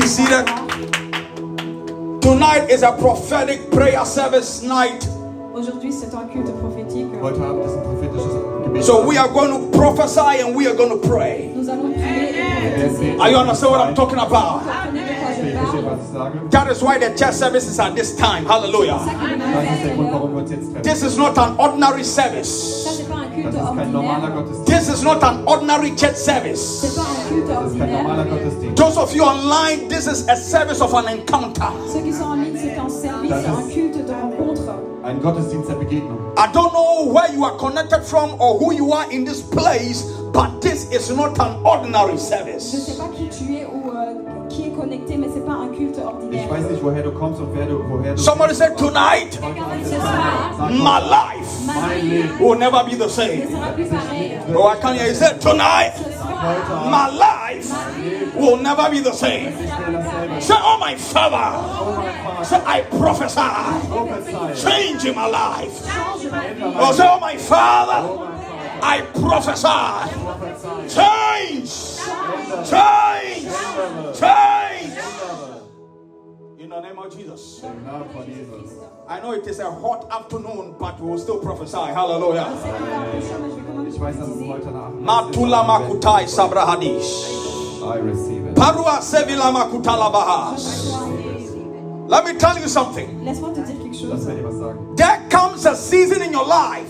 be seated. Tonight is a prophetic prayer service night. Aujourd'hui, c'est un culte prophétique. Heute Abend ist ein prophetisches Gebet. So we are going to prophesy and we are going to pray. Nous allons prier. Are you understand what I'm talking about? Vous That is why the church service is at this time. Hallelujah. Ça qui est Das ist der Grund, le warum wir uns jetzt treffen. This is not an ordinary service. c'est pas un Das culte ist kein normaler ordinaire. Gottesdienst. This is not an ordinary church service. pas un culte Das ist kein normaler ordinaire. Gottesdienst. Those of you online, this is a service of an encounter. Ceux qui sont en ligne, c'est un service, Das ist- un culte de rencontre. Ein Gottesdienst der Begegnung. I don't know where you are connected from or who you are in this place, but this is not an ordinary service. Sais pas qui tu es ou qui est connecté, mais c'est pas un culte Ich ordinaire. weiß nicht, woher du kommst und wer du, woher du Somebody said tonight, Ce soir, my life will never be the same. sera plus pareil. Oh, I can't hear you. Say tonight, Ce soir, Heute Abend my life will never be the same. ne sera plus pareil. Say, oh my father, say I prophesy, prophezei. change in my life. Change ma vie. Oh, say, oh my father, Oh mein Vater, I prophesy, prophezei. change, change, change. In the name of Jesus. Im Namen von Jesus. I know it is a hot afternoon, but we will still prophesy. Hallelujah. C'est encore un peu chaud, mais je vais quand même Ich weiß, dass es heute Nacht Matula makutai sabrahadish. I receive it. Parua sevila makutala bahas. Let me tell you something. Laisse-moi te dire quelque Lass chose. mir dir was sagen. There comes a season in your life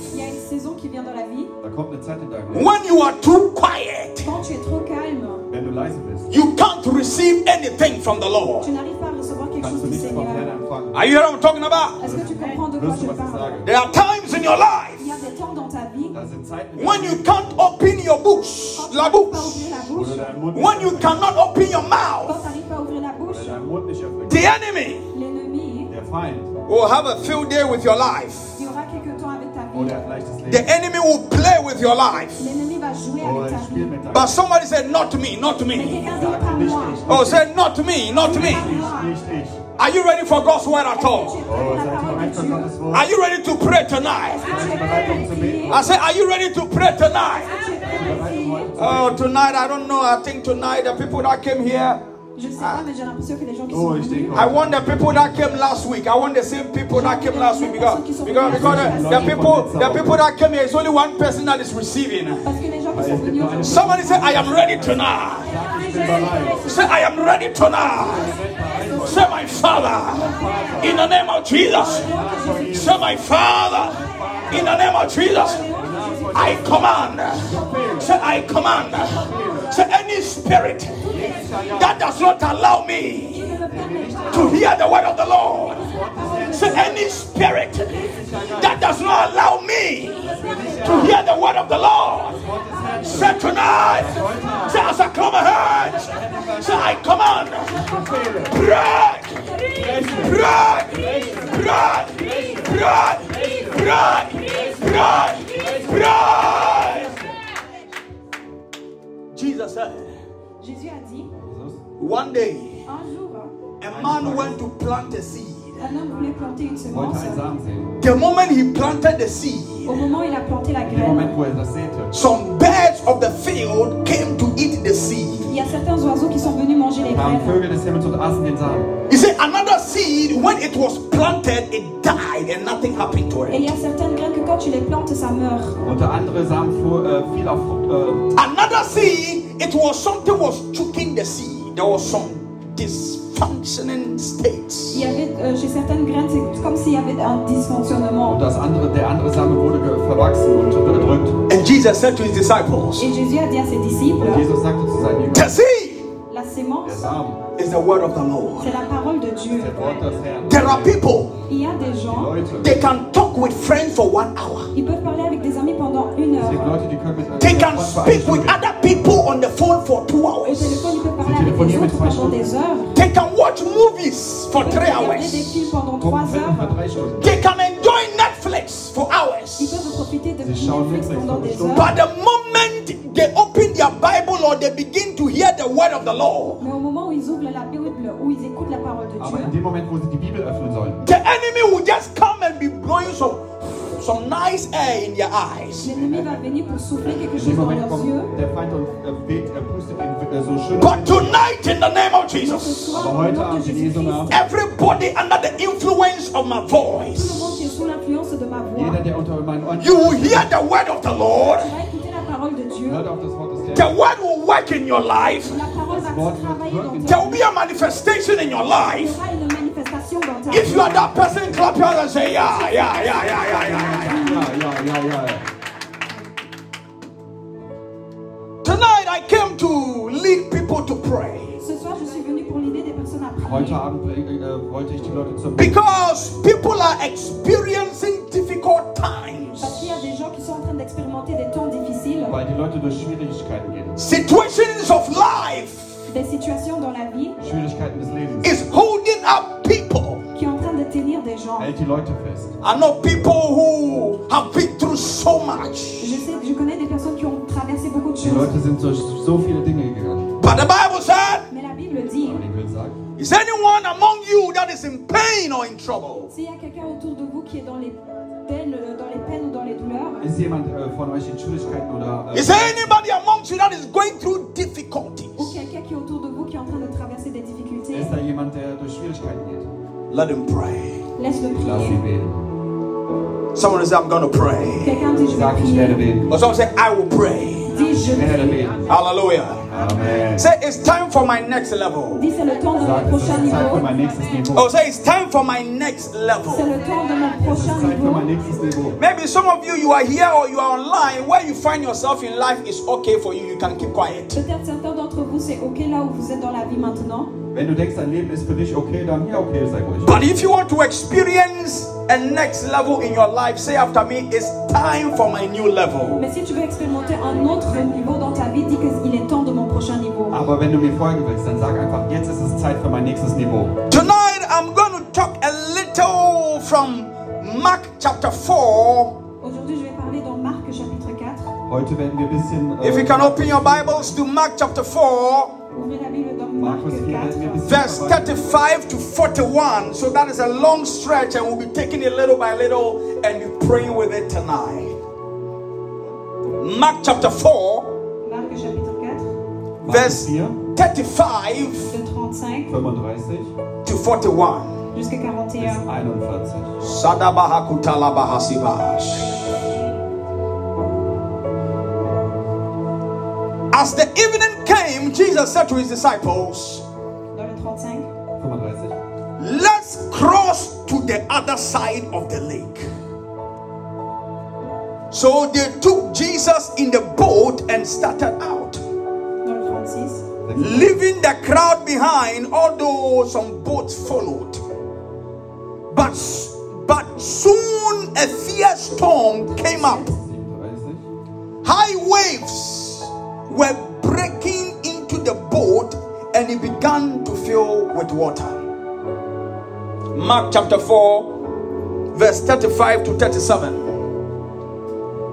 when you are too quiet. Quand tu es trop calme, wenn du leise bist, You can't receive anything from the Lord. tu n'arrives pas à recevoir quelque kannst chose du du nichts vom Herrn Seigneur. empfangen. Are you hearing what I'm talking about? Est-ce que tu comprends de quoi Hörst je du, was ich parle sage? There are times in your life Il y a des temps dans ta vie Da sind Zeiten, in when you can't open your books, la n'arrives pas à books. ouvrir la wo bouche, du deinen Mund When you cannot open your mouth, tu n'arrives pas à ouvrir la bouche, kannst, deinen Mund nicht öffnen the enemy l'ennemi, Der Feind, will have a field day with your life. The enemy will play with your life. L'ennemi va jouer Oh, avec ta vie. spielt mit deinem But somebody said, Not me, not Mais me. quelqu'un dit pas moi. Oh, say, Not me, not me. Nicht, nicht ich. Are you ready for God's word at all? es prêt Oh, pour la seid ihr parole bereit de für Dieu? Gottes Wort? Are you ready to pray tonight? Tu es bereit, prêt zu pour beten? prier? I say, Are you ready to pray tonight? Tu es prêt pour prier? Oh, tonight, I don't know. I think tonight the people that came here, Je sais pas, mais j'ai l'impression que les gens qui Oh, sont venus, I want the people that came last week. I want the same people that came last week because because, because the, the people the people that came here is only one person that is receiving. parce que les gens qui sont venus aujourd'hui, Somebody say, I am ready tonight. Ich. Say, I am ready tonight. Say, my Father, in the name of Jesus. Say, my Father, in the name of Jesus. I command. Say, I command. Say, any spirit that does not allow me to hear the word of the Lord. Say, any spirit that does not allow me to hear the word of the Lord. Say tonight, say as I come ahead, say I command, break, break, break, break, break, break, break. Jesus said, Jésus a dit, one day un jour, a man went to plant a seed. Un homme voulait planter une Wollte semence. einen Samen sehen. The moment he planted the seed, Au moment où il a planté la graine, some birds of the field came to eat the seed. il y a certains oiseaux qui sont venus manger les graines. You see, another seed, when it was planted, it died and nothing happened to Et il it. y a certaines graines que quand tu les plantes, ça meurt. Und der andere Samen fuhr, fiel auf Another seed, it was something was choking the seed. There was some dysfunctioning states. Il y avait, euh, chez certaines graines, c'est comme s'il y avait un dysfonctionnement. und das andere, der andere Samen wurde ge- verwachsen und gedrückt. And Jesus said to his disciples, Et Jésus a dit à ses disciples, Und Jesus sagte zu seinen The Jüngern, seed la der sémence, Samen is the word of the Lord. c'est la parole de Dieu. There are people, Il y a des gens, they can talk with friends for one hour. ils peuvent parler avec des amis pendant une heure. They can speak with other people on the phone for two Au hours. téléphone, ils peuvent parler avec les autres pendant des heures. They can watch movies for Ils peuvent three regarder des hours. films pendant trois heures. They can enjoy Netflix for Ils hours. peuvent profiter de Netflix pendant des heures. But the moment they open their Bible or they begin to hear the word of the Lord, Mais au moment où ils ouvrent la Bible, où ils écoutent la parole de Aber in Dieu, dem Moment, wo sie die Bibel öffnen sollen, the enemy will just come and be blowing some some nice air in their eyes. L'ennemi va venir pour souffler quelque In chose dem dans Moment leurs yeux. kommt der Feind und weht, pustet in so schön. But tonight, in the name of Jesus, soir, Aber au heute nom de Abend in Jesu Jésus-Christ, Namen, everybody under the influence of my voice, monde qui est sous l'influence de ma voix, jeder, der unter meinen Ohren you will hear the word of the Lord. va écouter la parole de Dieu. hört auf das Wort des The word will work in your life. La parole va Wort wird travailler dans wirken. ta There will be a manifestation in your life. Dans ta If you are that person, clap your hands and say, Yeah, yeah, yeah, yeah, yeah, yeah. Ja, ja, ja, ja. Tonight, I came to lead people to pray Ce soir, je suis venue pour l'idée des personnes à prier. Heute Abend äh, wollte ich die Leute zum because people are experiencing difficult Parce times, qu'il y a des gens qui sont en train d'expérimenter des temps difficiles, weil die Leute durch Schwierigkeiten gehen. situations of life des situations dans la vie is holding up people. qui sont en train de tenir des gens. Hält die Leute fest. I know people who have been through so much, Je sais, je connais des personnes qui ont traversé beaucoup de Die choses. Leute sind durch so viele Dinge gegangen. but the Bible said, Mais la Bible dit, Is anyone among you that is in pain or in trouble? s'il y a quelqu'un autour de vous qui est dans les peines, euh, dans les peines ou dans les douleurs, ist jemand von euch in Schwierigkeiten oder äh, Is there anybody amongst you that is going through difficulties? Jemand, der durch Schwierigkeiten geht? Let him pray. laisse-le Lass ihn prier. beten. Someone says, I'm going to pray. Quelqu'un dit, je vais Sag, ich werde beten. Or oh, someone say, I will pray. Dis, je Ich werde prie. beten. Hallelujah. Amen. Say, it's time for my next level. Dis, c'est le temps de Sag, mon es prochain ist Zeit für niveau. mein nächstes Niveau. Oh, say, it's time for my next C'est level. le temps de mon Es ist prochain Zeit für mein niveau. nächstes Niveau. Maybe some of you, you are here or you are online. Where you find yourself in life is okay for you. You can keep quiet. Peut-être certains d'entre vous, c'est OK là où vous êtes dans la vie maintenant. Wenn du denkst, dein Leben ist für dich okay, dann ja, okay, sei ruhig. But if you want to experience a next level in your life, say after me, it's time for my new level. Mais si tu veux expérimenter un autre niveau dans ta vie, dis qu'il est temps de mon prochain niveau. Aber wenn du mir folgen willst, dann sag einfach, jetzt ist es Zeit für mein nächstes Niveau. Tonight, I'm going to talk a little from Mark chapter 4. Aujourd'hui, je vais parler dans Marc chapitre 4. Heute werden wir ein bisschen If you äh, can open your Bibles to Mark chapter 4, Ouvrez la Bible dans Marc Markus 4 werden wir ein 4. bisschen verse 35 to 41. So that is a long stretch, and we'll be taking it little by little and be praying with it tonight. Mark chapter 4, Marc chapitre 4, Markus verse 35 de 35 35 to 41. jusqu'à bis 41. As the evening came, Jesus said to his disciples, Dans le 35, 35. Let's cross to the other side of the lake. So they took Jesus in the boat and started out, dans le 36, leaving the crowd behind, although some boats followed. But, but soon a fierce storm came up. High waves were breaking into the boat and it began to fill with water. Mark chapter 4, verse 35 to 37.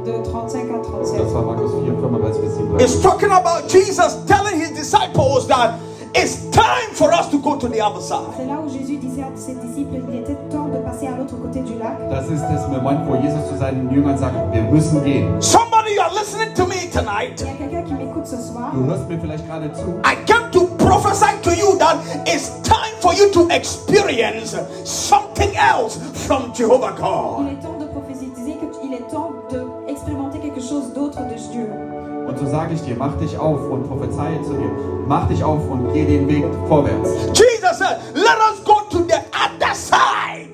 de 35 à Das 37. war Markus 4, 35 bis 37. It's talking about Jesus telling his disciples that it's time for us to go to the other side. C'est là où Jésus disait à ses disciples il était temps de passer à l'autre côté du lac. Das ist das Moment, wo Jesus zu seinen Jüngern sagt, wir müssen gehen. Somebody, you are listening to me tonight. Il y a quelqu'un qui m'écoute ce soir. Du hörst mir vielleicht gerade zu. I came to prophesy to you that it's time for you to experience something else from Jehovah God. Il est temps de prophétiser qu'il est temps d'expérimenter quelque chose d'autre de Dieu. Und so sage ich dir, mach dich auf und prophezeie zu dir. Mach dich auf und geh den Weg vorwärts. Jesus said, Let us go to the other side.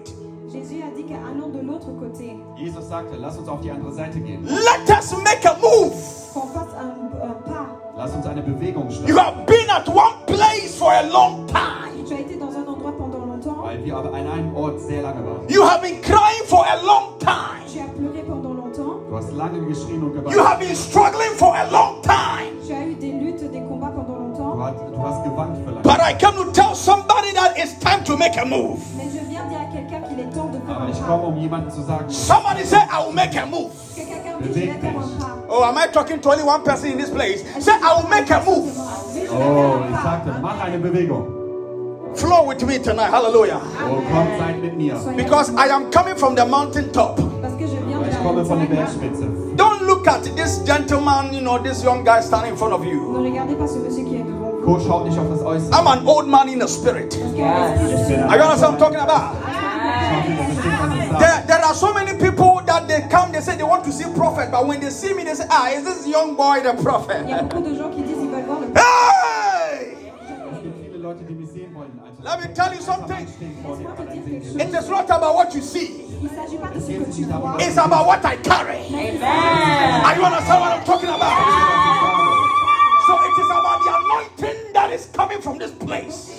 Jésus a dit qu'allons de l'autre côté, Jesus sagte, lass uns auf die andere Seite gehen. Let us make a move. qu'on fasse un, un pas. Lass uns eine Bewegung You starten. have been at one place for a long time. Tu as été dans un endroit pendant longtemps. Weil wir aber an einem Ort sehr lange waren. You have been crying for a long time. Tu as pleuré pendant You have been struggling for a long time. Tu as eu des luttes, des combats pendant longtemps. hast, du hast gewandt für lange. But I come to tell somebody that it's time to make a move. Mais je viens dire à quelqu'un qu'il est temps de faire Aber un ich pas. komme, jemandem zu sagen, Somebody say, I will make a move. Quelqu'un dise je vais faire un pas. Oh, am I talking to only one person in this place? Say, I will make a move. Dis, je vais faire oh, un ich pas. sagte, mach eine Bewegung. Flow with me tonight. Hallelujah. Oh, kommt, seid mit mir. Because. I am coming from the mountain top. Parce que je viens de Ich komme von der Bergspitze. Don't look at this gentleman, you know, this young guy standing in front of you. Ne regardez pas ce monsieur qui est devant vous. Co schaut nicht auf das Äußere. I'm an old man in the spirit. Parce qu'il a l'esprit Are you understand what I'm talking about? Schaut nicht, das versteht, was ich sage. There, there are so many people that they come, they say they want to see prophet, but when they see me, they say, ah, is this young boy the Il y a prophet? beaucoup de gens qui disent qu'ils veulent voir le Hey! Let me tell you something. stehen vor dir, aber dann sehen sie It is not about what you see. Il ne s'agit pas de ce que tu vois. It's about what I carry. Amen. Are you understand what I'm talking about? So it is about the anointing that is coming from this place.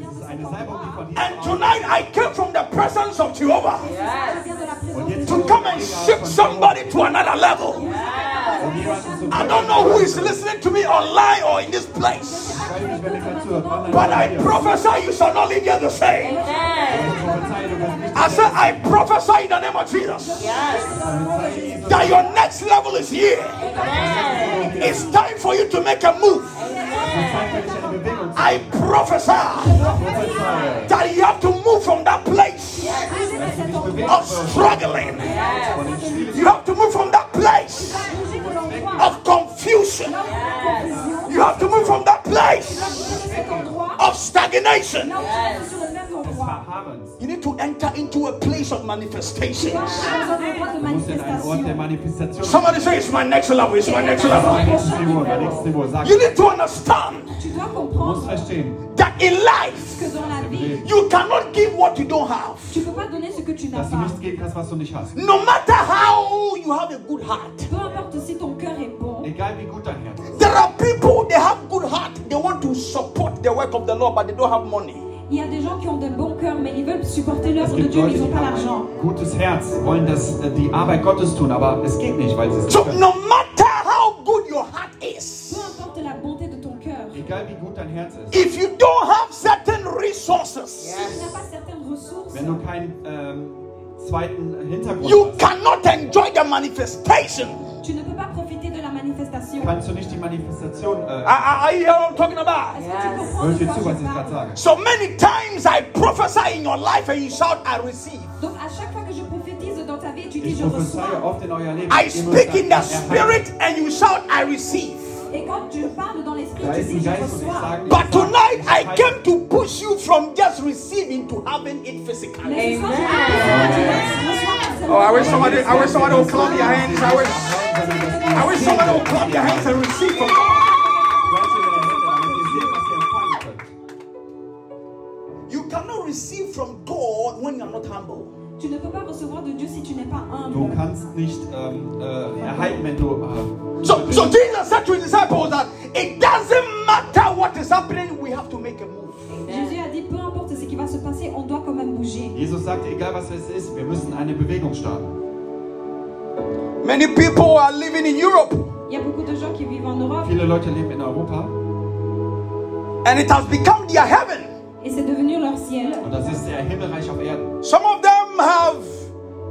Es ist eine Salbung, die von hier And tonight I came from the presence of Jehovah Ça vient de la présence de to come and shift somebody to another level. jemanden zu I don't know who is listening to me online or in this place, Ich weiß nicht, wer mir gerade zuhört. online but I prophesy you shall not leave here the same. Ich prophezeie, du wirst nicht I said, I prophesy in the name of Jesus that your next level is here. It's time for you to make a move. Zeit für dich eine Bewegung zu I prophesy that you have to move from that place of struggling. You have to move from that place bouger de l'endroit. of confusion. You have to move from that place Bouger de cet endroit. of stagnation. Là où tu restes sur le même endroit. Verharrens. You need to enter into a place of Tu manifestation. vas dans un endroit de Du musst in einen Ort der manifestation. Manifestation. Somebody say it's my next level, it's my next level. Mein nächstes Niveau, mein nächstes Niveau. Sag, You need to understand Tu dois du musst comprendre verstehen, that in life, que dans la vie, you cannot give what you don't have. tu peux pas donner ce que tu n'as dass du pas. nichts geben kannst, was du nicht hast. No matter how you have a good heart, Peu importe si ton cœur est bon. Egal wie gut dein Herz ist. there are people they have good heart, they want to support the work of the Lord, but they don't have money. Il y a des gens qui ont de bons cœurs, mais ils veulent supporter Es l'œuvre de gibt Dieu, mais ils n'ont pas l'argent. gutes Herz, wollen das, äh, die Arbeit Gottes tun, aber es geht nicht, weil sie es So nicht no matter how good your heart is, Peu importe la bonté de ton cœur, Egal wie gut dein Herz ist. if you don't have certain resources, si tu n'as pas certaines ressources, Wenn du keinen ähm, zweiten Hintergrund you hast, cannot enjoy the manifestation. tu ne peux pas profiter de la manifestation. kannst du nicht die Manifestation. Äh, I, Äh, I, I hear what I'm talking about. Est-ce que tu comprends hör dir zu, was ich gerade sage. So many times I prophesy in your life and you shout, I receive. Donc à chaque fois que je prophétise dans ta vie, tu dis je reçois. oft in euer Leben. I speak in the spirit and you shout, I receive. Et quand tu parles dans l'esprit, tu dis je Geist und ich reçois. But tonight I came to push you from just receiving to having it physically. Mais ce soir, je veux que tu reçois pas seulement. Oh, I wish somebody, I wish somebody would clap their hands. I wish, Sondern dass ihr I wish somebody would könnt. clap their hands and receive from God. You cannot receive from God when you're not humble. Tu ne peux pas recevoir de Dieu si tu n'es pas Du humble. kannst nicht ähm, äh, erhalten, wenn du. Äh, So, so Jesus said to his disciples that it doesn't matter what is happening, we have to make a move. Jésus a dit peu importe ce qui va se passer, on doit quand même bouger. Jesus sagte, egal was es ist, wir müssen eine Bewegung starten. Many people are living in Europe Il y a beaucoup de gens qui vivent en Europe Viele Leute leben in Europa and it has become their heaven. et c'est devenu leur ciel. und das ist der Himmelreich auf Erden. Some of them have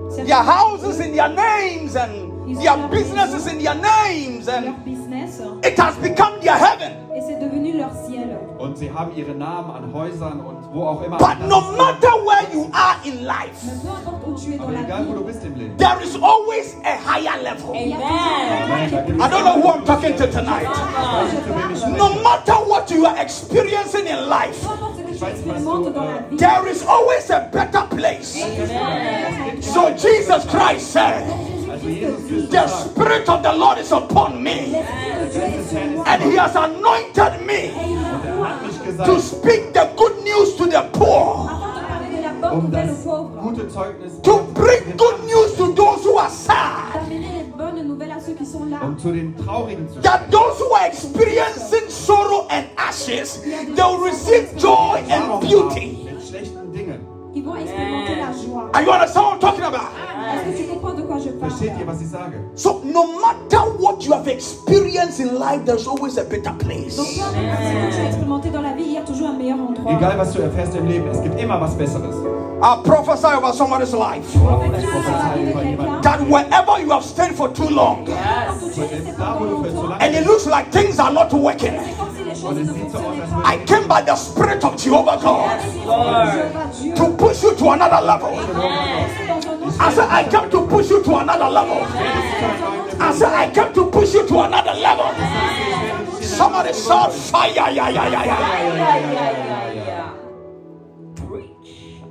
Certains their houses in their names and their businesses in their names, leur and business it has become their heaven. et c'est devenu leur ciel. Und sie haben ihre Namen an Häusern und wo auch immer. But no matter where you are in life, Mais peu importe où tu es dans Aber egal wo du bist im Leben. there is always a higher level. il y a toujours un Nein, da gibt I don't know who I'm talking to tonight. zu wem ich No matter what you are experiencing in life, Peu importe ce que tu weiß nicht, was expérimentes du, dans la äh, vie, there is always a better place. So Jesus Christ said, Also Jesus Christus The Spirit of the Lord is upon me, and He has anointed me to speak the good news to the poor, to bring good news to those who are sad, that those who are experiencing sorrow and ashes, they will receive joy and beauty. Mit schlechten Dingen. Ils vont expérimenter la joie. Are you understand what I'm talking about? Est-ce que tu comprends de quoi je parle Versteht ihr, was ich sage? So, no matter what you have experienced in life, there's always a better place. Donc peu importe ce que tu as expérimenté dans la vie, il y a toujours un meilleur endroit. Egal, was du erfährst im Leben, es gibt immer was Besseres. I prophesy over somebody's life ich prophezeie über jemanden. that wherever you have stayed for too long, Quand tu es resté Da, wo pendant du für zu longtemps, lange and it looks like things are not working. C'est comme si les choses und ne es sieht so aus, fonctionnaient als pas. I came by the Spirit of Jehovah God Je to push you to another level. dans I said, I came to push you to to another level. I said, I came to push you to another level. Somebody shout fire. Yeah, yeah, yeah, yeah. Yeah, yeah, yeah. Preach.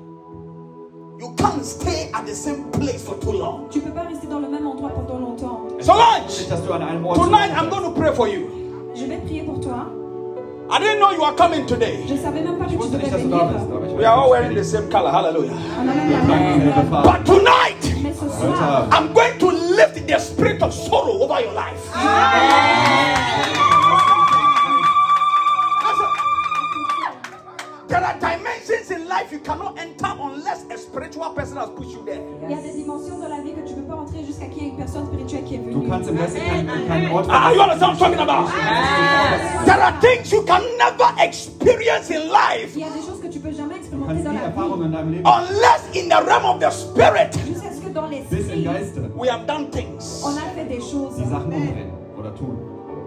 You can't stay at the same place for too long. Tu peux pas rester dans le même endroit pendant longtemps. So, lunch. Nicht, dass du an einem Ort Tonight, I'm going to pray for you. Je vais prier pour toi. I didn't know you were coming today. Je savais même pas que Ich tu wusste devais nicht, dass du da bist, venir. aber ich We are all wearing the same color. Hallelujah. On a même la Wir tragen même dieselbe couleur. Farbe. But tonight, Mais ce Heute soir, Abend I'm going to lift the spirit of sorrow over your life. Listen. There are dimensions in life you cannot enter unless a spiritual person has pushed you there. il y a des dimensions dans la vie que tu ne peux pas entrer jusqu'à qu'il y ait une personne spirituelle qui est Du venue. kannst im Westen keinen, keinen Ort Ah, you understand what I'm talking about? There are things you can never experience in life Il y a des choses que tu peux jamais Du expérimenter dans la vie unless in the realm of the spirit jusqu'à ce que dans bis im l'esprit, Geiste we have done things. on a fait des choses. die Sachen umdrehen oder tun.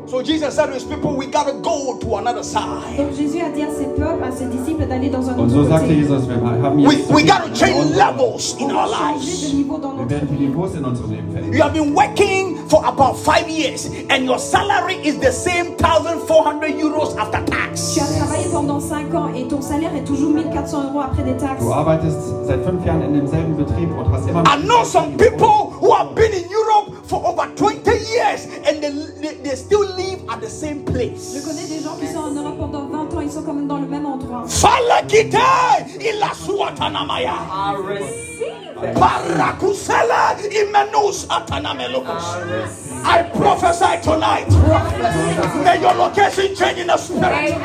So Jesus said to his people, we gotta go to another side. Donc Jésus a dit à ses peuples, à ses disciples d'aller dans un Und autre so sagte côté. Jesus, wir haben We, jetzt we zu gotta viel change levels in our lives. de niveau dans Wir notre werden die vie. Niveaus in unserem Leben verändern. You have been working for about five years, and your salary is the same 1,400 euros after tax. Tu as travaillé pendant 5 ans et ton salaire est toujours 1400 euros après des taxes. Du arbeitest seit fünf Jahren in demselben Betrieb und hast immer I know some people who have been in Europe for over 20 years and they, they, they still live at the same Je place. connais des gens qui sont en Europe pendant 20 ans, ils sont quand même dans le même endroit. Falakite ilasuatanamaya. I receive it. Barakusela imenus atanamelokos. I prophesy tonight. May your location change in the spirit.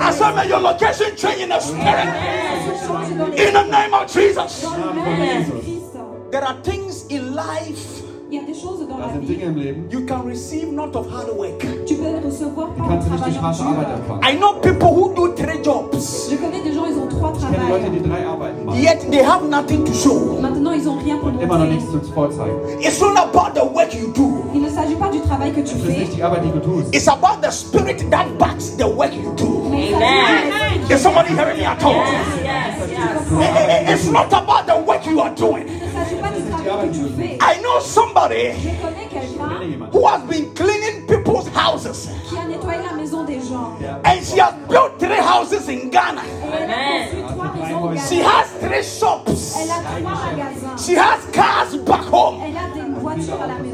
I said, may your location change in the spirit. In the name of Jesus. Dans le nom de Christ. There are things in life Il y a des choses dans Da la sind Dinge vie. im Leben, you can receive not of hard work. Tu peux recevoir die par kannst le du nicht durch travail harte Arbeit dur. empfangen. I know people who do three jobs, Je connais des gens, ils ont trois Ich kenne Leute, travails. die drei Arbeiten machen yet they have nothing to show. Maintenant, ils ont rien pour und immer noch montrer. nichts zu vorzeigen. It's not about the work you do, Il ne s'agit pas du travail que tu ist fais. nicht die Arbeit, die du tust. it's about the spirit that backs the work you do. mais qui Is somebody hearing me at all? Yes, yes. Eh, It's not about the work you are doing. Il ne s'agit pas du I know somebody who has been cleaning people's houses and she has built three houses in Ghana. She has three shops. She has cars back home.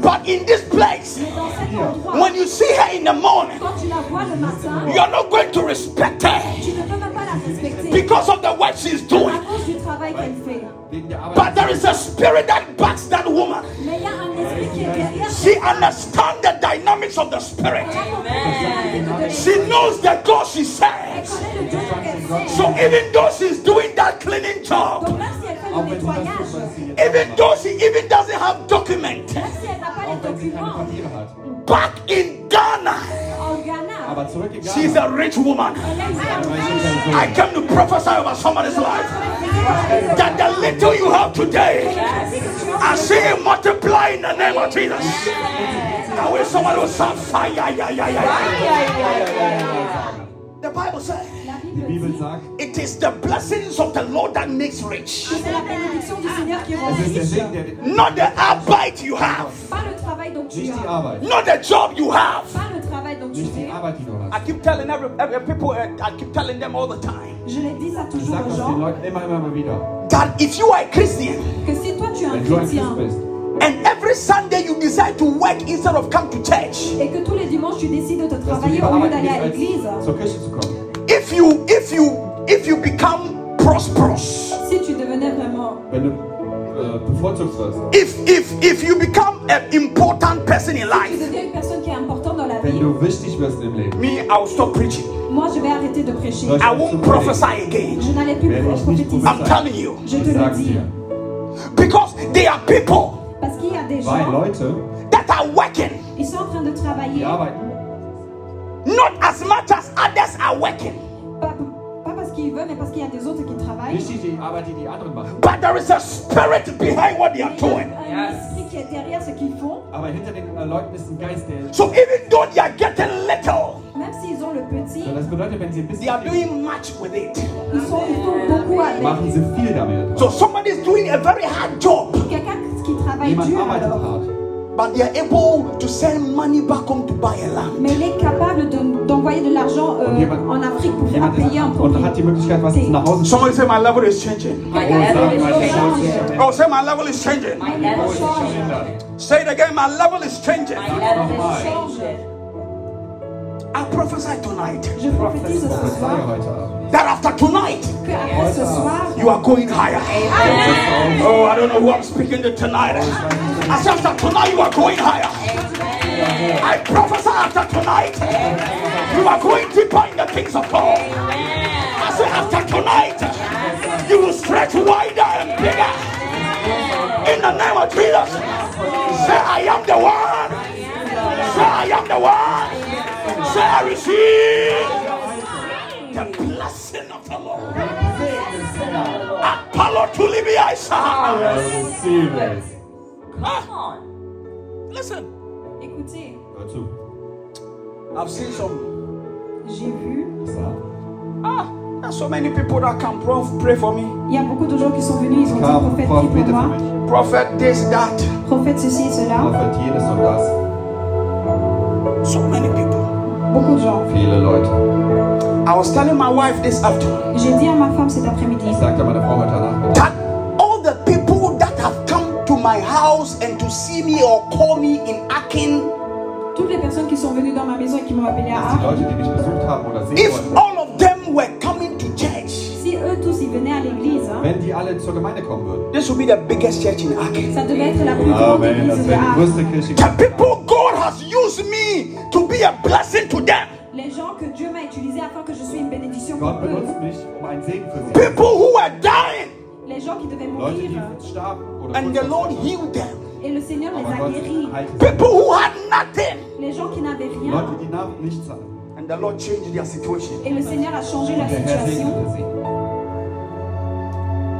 But in this place, when you see her in the morning, you are not going to respect her tu ne peux même pas la respecter because of the work she's à doing. cause du travail qu'elle fait. Wegen der Arbeit. But there is a spirit that backs that woman. Mais il y a un esprit qui est derrière She understands the dynamics of the spirit. She knows the God she serves. connaît le Dieu qu'elle sait. So even though she's doing that cleaning job, Donc même si elle fait le wenn sie das tut, nettoyage, was sie jetzt even though she even doesn't have document, même si elle n'a pas les wenn sie keine documents. Back in Ghana, en Ghana, Aber zurück in she's a rich woman. elle a une Weil sie dann so I came to prophesy over somebody's life that the little you have today, I see it multiply in the name of Jesus. I wish somebody would say fire. Yeah, yeah, yeah, yeah. The Bible says La Die Bible Bibel dit sagt, it is the blessings of the Lord that makes rich, c'est la bénédiction du Seigneur qui rend riche. Not the arbeit you have, Pas le travail dont tu as, Arbeit. not the job you have. pas le travail dont tu die fais. Arbeit, die du I keep telling every, every people, uh, I keep telling them all the time Je ça Ich toujours aux gens, Leuten immer, immer mal wieder. that if you are a Christian que si toi tu es un Wenn du ein chrétien Christ bist and every Sunday you decide to work instead of come to church, et que tous les dimanches tu décides de travailler au lieu d'aller à l'église, als zur Kirche zu kommen. If you if you if you become prosperous, si tu devenais vraiment, wirst. if if if you become an important person in tu life, deviens une personne qui est importante dans la Wenn vie, du wichtig wirst im Leben. me I will stop preaching. moi je vais arrêter de prêcher. I won't prophesy again. Je n'allais plus prophétiser. I'm telling you Je te Ich le sag's dis. dir. because there are people Parce qu'il y a des Weil gens, Leute, that are working ils sont en train de die travailler, arbeiten, not as much as others are working, pas, pas parce qu'ils veulent, mais parce qu'il y a des autres qui travaillent. nicht die, die Arbeit, die die anderen machen. but there is a spirit behind what they are Mais il y a doing. un esprit qui est derrière ce qu'ils font, Aber hinter den Leuten ist ein Geist, der. So even though they are getting little, même s'ils ont le petit, So, Das bedeutet, wenn sie ein they are doing much with it. ils, sont, ils font beaucoup avec. machen sie viel damit. So somebody is doing a very hard job. Quelqu'un qui travaille travaille Jemand arbeitet hart. But they are able to send money back home to buy a land. Mais il est capable de- d'envoyer de l'argent euh, Und jemand- en Afrique pour faire payer un ist, und hat die Möglichkeit, was propriété. nach Hause zu Somebody say my level is changing. My level is changing. Oh, say my level is changing. My level is changing. Say it again. My level is changing. My level is changing. I prophesy tonight Je prophétise ce soir that after tonight après ce soir, you are going higher. Oh, I don't know who I'm speaking to tonight. I said after tonight you are going higher. I prophesy after tonight you are going deeper in the things of God. I said after tonight you will stretch wider and bigger. In the name of Jesus, say I am the one. Say I am the one. Say I receive the blessing of the Lord. Apollo to Libya, Come on. Listen, écoutez, Hör zu. I've seen some. j'ai vu, Ah, there's so many people that can prof, pray for me. il y a beaucoup de gens qui sont venus, ils ont dit prophète, Prof, prie pour moi, mich. Prophet, this, that. prophète ceci cela, Prophet jenes und das. So many people. Beaucoup de gens. Viele Leute. I was telling my wife this afternoon J'ai dit à ma femme cet après-midi Ich sagte meiner Frau heute Nachmittag. that all the people that have come to my house and to see me or call me in Akin, toutes les personnes qui sont venues dans ma maison et qui m'ont appelé à Die Arles, Leute, die mich besucht haben oder sehen if wollten. all of them were coming to church, si eux tous ils venaient à l'église, hein, Wenn die alle zur Gemeinde kommen würden. this would be the biggest church in Akin. ça devait être la plus grande Amen. Église de wäre die Arles. größte Kirche. The people God has used me to be a blessing to them. Les gens que Dieu m'a utilisés afin que je sois une bénédiction Gott pour eux, benutzt mich, um ein Segen für sie. People who were dying les gens qui devaient Leute, die mourir, starben oder and the Lord healed them. et le Seigneur les Aber a Gott guéris. sie. People who had nothing Les gens qui n'avaient rien, Leute, die nach nichts hatten. and the Lord changed their situation. et le Seigneur a changé leur Der Herr situation. segnete sie.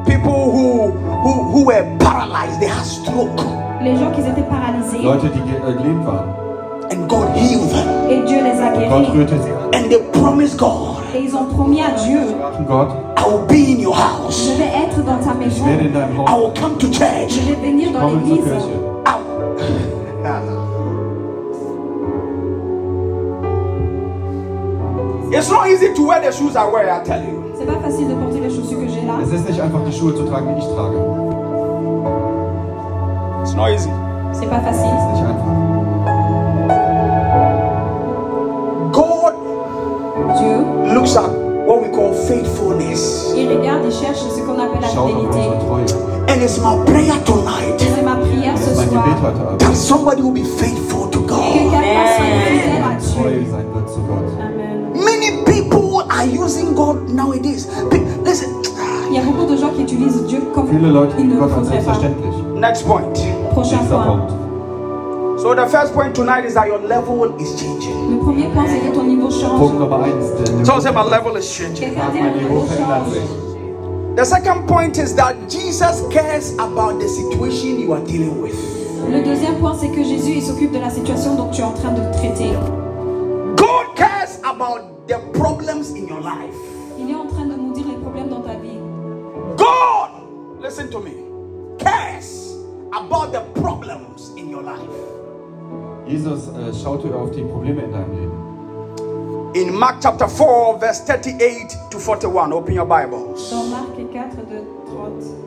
People who, who, who were paralyzed, they had stroke, Les gens qui étaient paralysés, Leute, die ge- äh, gelähmt waren. And God healed them. et Dieu les a guéris. And they promised God, Et ils ont promis à Dieu, Gott, I will be in your house. je vais être dans ta maison, I will come to church. je vais venir dans l'église. It's not easy to wear the shoes I wear, I tell you. C'est pas facile de porter les chaussures que j'ai là. Es ist nicht einfach, die Schuhe zu tragen, die ich trage. It's not easy. C'est pas Es facile. ist nicht einfach. And it's my prayer tonight C'est ma prière Das ce ist mein soir. Gebet heute Abend. that somebody will be faithful to God. quelqu'un soit fidèle à Treu Dieu. sein wird zu Gott. Amen. Many people are using God nowadays. Listen, Il y a beaucoup de gens qui utilisent Dieu comme Viele Leute il ne Gott als selbstverständlich. next point. Prochain point. So the first point tonight is that your level is changing. Le premier point, c'est que ton niveau Punkt. Nummer eins. So say my level is changing. Quelqu'un dit mein Niveau niveau change. The second point is that Jesus cares about the situation you are dealing with. Le deuxième point, c'est que Jésus il s'occupe de la situation dont tu es en train de traiter. God cares about the problems in your life. Il est en train de maudire les problèmes dans ta vie. God, listen to me, cares about the problems in your life. Jesus äh, schaute auf die Probleme in deinem Leben. In Mark chapter 4, verse 38 to 41, open your Bibles. Dans Marc 4 de 30.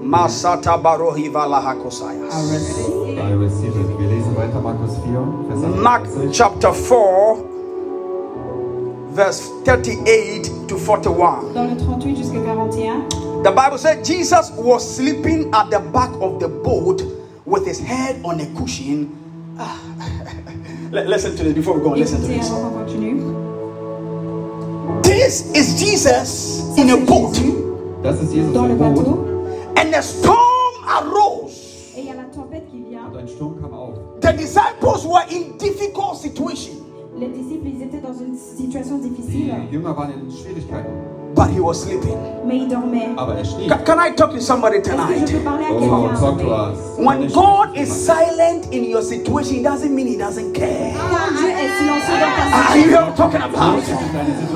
Masata barohi valahakosayas. I receive it. Wir lesen weiter Markus 4, Mark chapter 4, verse 38 to 41. Dans le 38 jusqu'à 41, The Bible said Jesus was sleeping at the back of the boat with his head on a cushion. Ah. Listen to this before we go. on, Listen to this. avant qu'on continue. This is Jesus in a boat, Jésus Das ist Jesus dans le im bateau. Boot. and a storm arose. Et il y a la tempête qui vient. Und ein Sturm kam auf. The disciples were in difficult situation. Les disciples, ils étaient dans une situation Die difficile. Jünger waren in Schwierigkeiten. But he was sleeping. mais il dormait. Aber schlief. Can I talk to somebody Est-ce que je tonight? peux parler à Oh, talk to us. When God is silent in your situation, it doesn't mean he doesn't care. Quand Dieu est silencieux dans ta Are you hear what I'm talking about?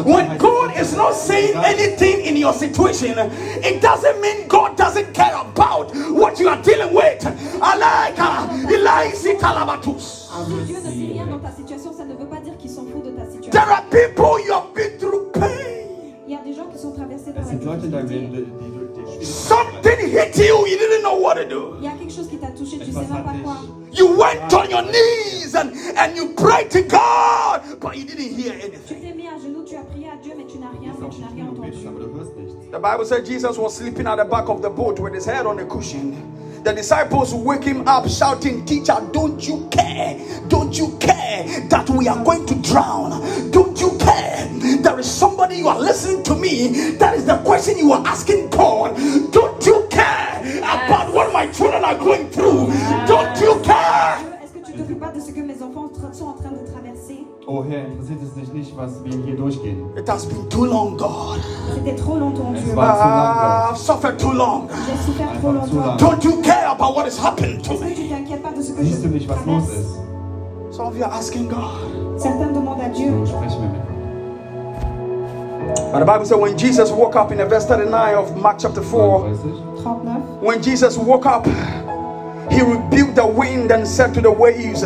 When God is not saying anything in your situation, it doesn't mean God doesn't care about what you are dealing with. Alaika, Elaisi Talabatus. Si Dieu ne dit rien dans ta situation, ça ne veut pas dire qu'il s'en fout de ta situation. There are people you have Something hit you, you didn't know what to do. Il y a quelque chose qui t'a touché, tu sais Etwas même hat pas dich quoi. You went on your knees and, and you prayed to God, but you didn't hear Tu anything. t'es mis à genoux, tu as prié à Dieu, mais tu n'as rien, gehst mais auf tu die n'as Knie rien und betest, entendu. aber du hörst nichts. The Bible said Jesus was sleeping at the back of the boat with his head on a cushion. The disciples wake him up shouting, Teacher, don't you care? Don't you care that we are going to drown? Don't you care? There is somebody you are listening to me. That is the question you are asking God. Don't you care about what my children are going through? Don't you care? Oh Herr, interessiert es dich nicht, was wir hier durchgehen? It has been too long, God. C'était trop longtemps, Es Dieu. war zu lang, Gott. I've suffered too long. J'ai souffert trop longtemps. Don't you care about what is happening to Est-ce que me? tu t'inquiètes pas de ce que je Siehst du nicht, was los traverse ist? Some of you are asking God. Certains demandent à Dieu. So sprechen wir mit Gott. But the Bible said when Jesus woke up in the verse 39 of Mark chapter 4, 39. 39. when Jesus woke up, he rebuked the wind and said to the waves,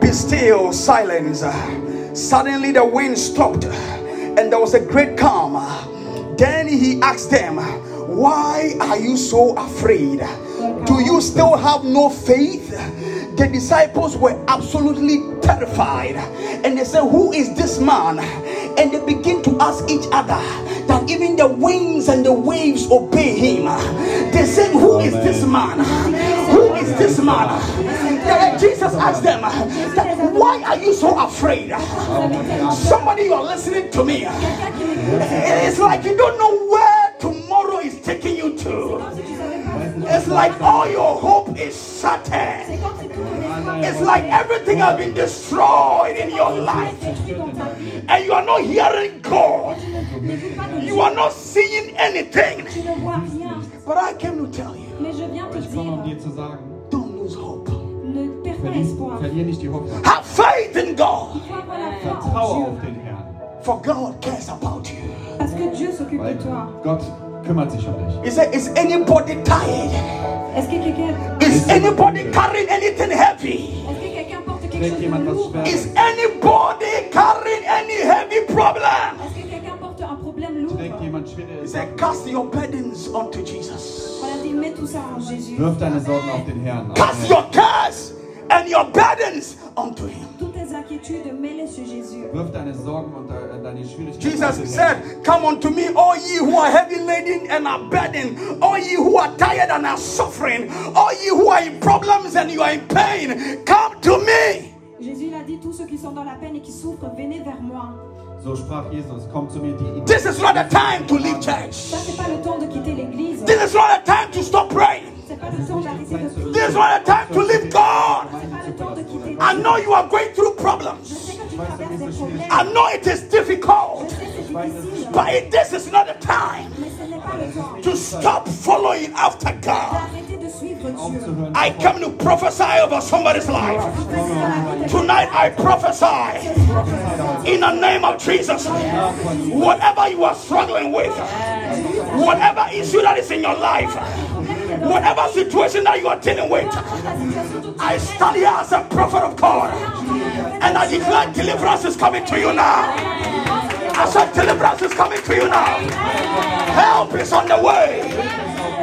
Be still, silence. Suddenly the wind stopped and there was a great calm. Then he asked them, Why are you so afraid? Do you still have no faith? The disciples were absolutely terrified and they said, Who is this man? And they begin to ask each other that even the winds and the waves obey him. They said, Who is this man? Is this man? Jesus asked them, Why are you so afraid? Somebody, you are listening to me. It's like you don't know where tomorrow is taking you to. It's like all your hope is shattered. It's like everything has been destroyed in your life. And you are not hearing God. You are not seeing anything. But I came to tell you, lose hope. ne perds pas verlier, nicht die Hoffnung. Have faith in God. Il faut avoir la Vertraue auf den Herrn, For God cares about you. Parce que Dieu s'occupe weil de toi. Gott kümmert sich um dich. He said, Is anybody tired? Est-ce que quelqu'un Is anybody carrying anything heavy? est-ce que quelqu'un porte quelque chose de lourd Is anybody carrying any heavy problem? He said, Cast your burdens onto Jesus. Voilà, dit mets tout ça en Jésus. Wirf deine Sorgen auf den Herrn. Cast your cares and your burdens onto Him. Toutes tes inquiétudes, mets-les sur Jésus. Wirf deine Sorgen und deine Schwierigkeiten Jesus said, Come unto me, all ye who are heavy laden and are burdened, all ye who are tired and are suffering, all ye who are in problems and you are in pain, come to me. Jésus il a dit tous ceux qui sont dans la peine et qui souffrent, venez vers moi. So sprach Jesus, komm zu mir, die This is not the time to leave church. Ça pas le temps de quitter l'église. This is not the time to stop praying. Pas le temps de. This is not the time to leave God. C'est pas le temps de quitter. I know you are going through problems. sais que tu traverses des problèmes. I know it is difficult. But this is not the time to stop following after God. I come to prophesy over somebody's life. Tonight I prophesy in the name of Jesus. Whatever you are struggling with, whatever issue that is in your life, whatever situation that you are dealing with, I stand here as a prophet of God and I declare deliverance is coming to you now. I said deliverance is coming to you now. Help is on the way.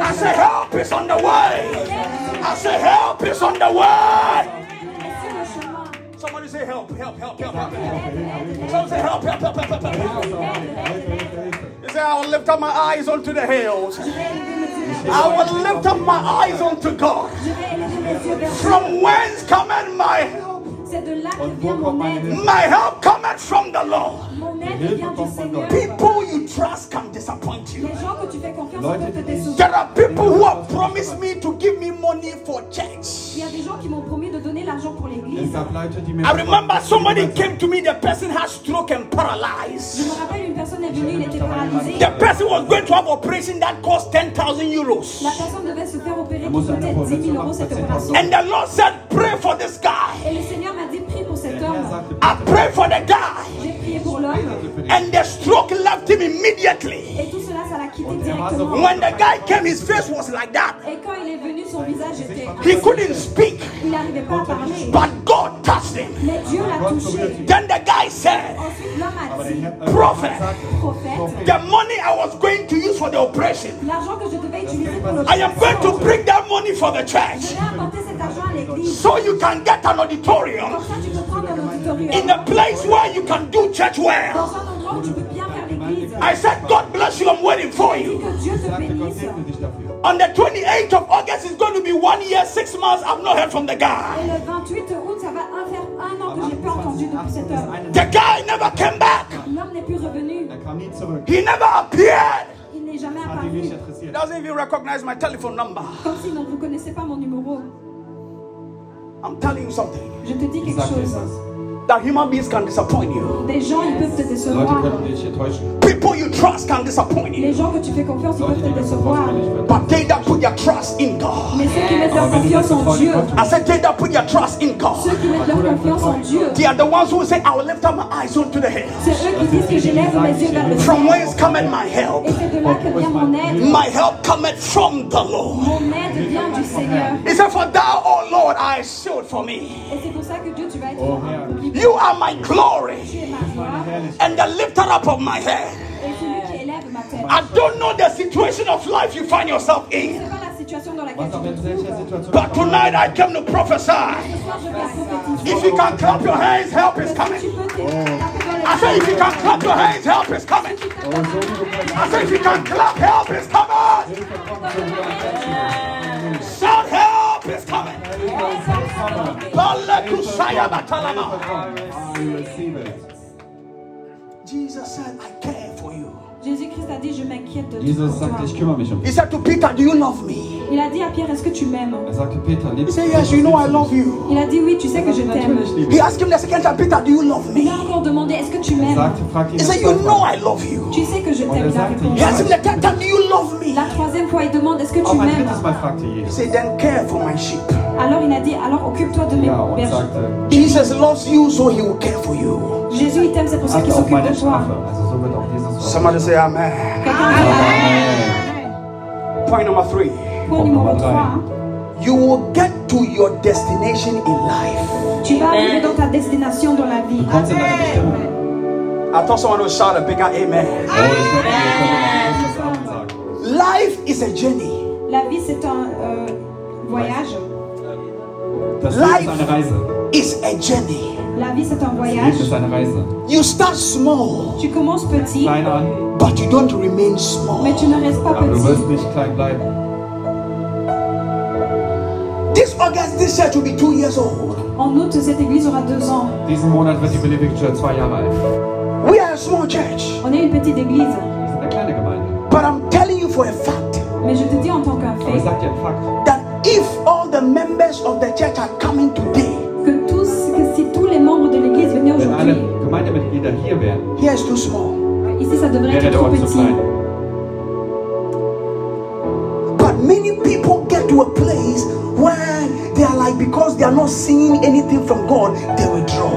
I say help is on the way. I say help is on the way. Somebody say help, help, help, help, help. Somebody say help, help, help, help, help, help. You say I will lift up my eyes unto the hills. I will lift up my eyes unto God. From whence cometh my help? C'est de là que vient mon aide. My help cometh from the Lord. People you trust can disappoint you. Les gens que tu fais confiance en peuvent te décevoir. There are people who have promised me to give me money for church. Il y a des gens qui m'ont promis de donner l'argent pour l'église. I remember somebody came to me, the person had stroke and paralyzed. Je me rappelle, une personne est venue, il était paralysé. The person was going to have operation that cost 10,000 euros. La personne devait se faire opérer qui muss eine coûtait 10 Operation 000 euros cette machen, opération. And the Lord said, Pray for this guy. Et le Seigneur m'a dit prie pour cet homme. I pray for the guy. J'ai prié pour l'homme bete für den. And the stroke left him immediately. et tout cela, ça l'a quitté Und war so directement. When the guy came, his face was like that. Et quand il est venu, son visage était. He couldn't speak, Il n'arrivait pas à parler. but God touched him. Mais Dieu l'a touché. Then the guy said, Ensuite, l'homme a dit der Herr, Prophet. prophète, The money I was going to use for the operation, l'argent que je devais utiliser pour I am going to bring that money for the je church vais apporter cet argent à l'église. so you can get an auditorium Comme ça, tu peux prendre un auditorium. in a place where you can do church well. Dans un endroit où tu peux bien faire l'église. I said, God bless you, I'm waiting for you. que Dieu te sagte, Gott bénisse. segne dich dafür. On the 28th of August, it's going to be one year, six months. I've not heard from the guy. le 28 août, ça va un- faire un an que j'ai pas entendu depuis cet homme. The guy never came back, L'homme n'est plus revenu. Kam nie zurück. he never appeared. Il n'est jamais Hat ihn nicht apparu. interessiert. Doesn't even recognize my telephone number. Comme s'il ne reconnaissait pas mon numéro. I'm telling you something Je te dis Ich quelque sag dir chose. etwas. that human beings can disappoint you, Des gens, ils peuvent te Leute décevoir. können dich enttäuschen. people you trust can disappoint Les you. gens que tu fais confiance, ils peuvent te décevoir. vertrauen, ich werde. But they that put their trust in God, Mais ceux qui mettent leur Aber wenn du das confiance en Dieu, I said, they that put their trust in ceux God, qui mettent leur confiance en Dieu, they are the ones who say, I will lift up my eyes unto the hills. c'est eux qui disent que j'élève mes yeux vers le From whence cometh my help? Et c'est de là que vient mon aide. My help cometh from the Lord. Mon aide vient du Seigneur. He said, For thou, O Lord, are a shield for me. Et c'est pour ça que Dieu, You are my glory and the lifter up of my head. I don't know the situation of life you find yourself in, but tonight I came to prophesy. If you can clap your hands, help is coming. I say, if you can clap your hands, help is coming. I say, if you can clap, help is coming. Shout, help is coming. Hilfe ist gekommen. Balakusaya batalama. I receive it. Jesus said, I care for you. Jésus-Christ a dit, je m'inquiète de Jesus toi. sagte, ich kümmere mich um He dich. said to Peter, Do you love me? Il a dit à Pierre, est-ce que tu m'aimes? Er sagte, Peter, He liebst du said, mich? Yes, you know I love you. Il a dit, oui, tu sais que je t'aime. Natürlich liebe He ich. asked him the second time, Peter, do you love Il a encore demandé, est-ce que tu Er m'aimes sagte, fragt ihn He das said, You zweite know Mal. I love you. Tu sais que je t'aime, il a sagte, répondu. He asked him the third time, Do you love me? La troisième fois, il demande, est-ce que tu Auch ein m'aimes drittes Mal fragte He Jesus. said, Then care for my sheep. Alors il a dit, alors occupe-toi de mes bergers. Jesus loves you, so he will care for you. Jésus, il t'aime, c'est pour ça qu'il s'occupe de toi. Somebody say Amen. Quelqu'un dit, Amen. Point number three. point numéro 3, You will get to your destination in life. tu vas arriver dans ta destination dans la vie. Du kommst in deine Bestimmung. I thought someone would shout a bigger amen. Oh, Amen. Life is a journey. La vie, c'est un euh, voyage. Life is a journey. La vie, c'est un voyage. You start small, Tu commences petit, Klein an, but you don't remain small. mais tu ne restes pas aber du wirst petit. nicht klein bleiben. This August, this church will be two years old. En août, cette église aura deux ans. Diesen Monat wird die Believing Church zwei Jahre alt. We are a small church, On est une petite église. Wir sind eine kleine Gemeinde. but I'm telling you for a fact Mais je te dis en tant qu'un Aber ich fait sag dir einen Fakt. that if all the members of the church are coming today, que, tous, que si tous les membres de l'église venaient Wenn alle aujourd'hui, Gemeindemitglieder hier wären, here is too small. ici ça devrait wäre être der trop Ort zu petit. klein. But many people get to a place where they are like, because they are not seeing anything from God, they withdraw.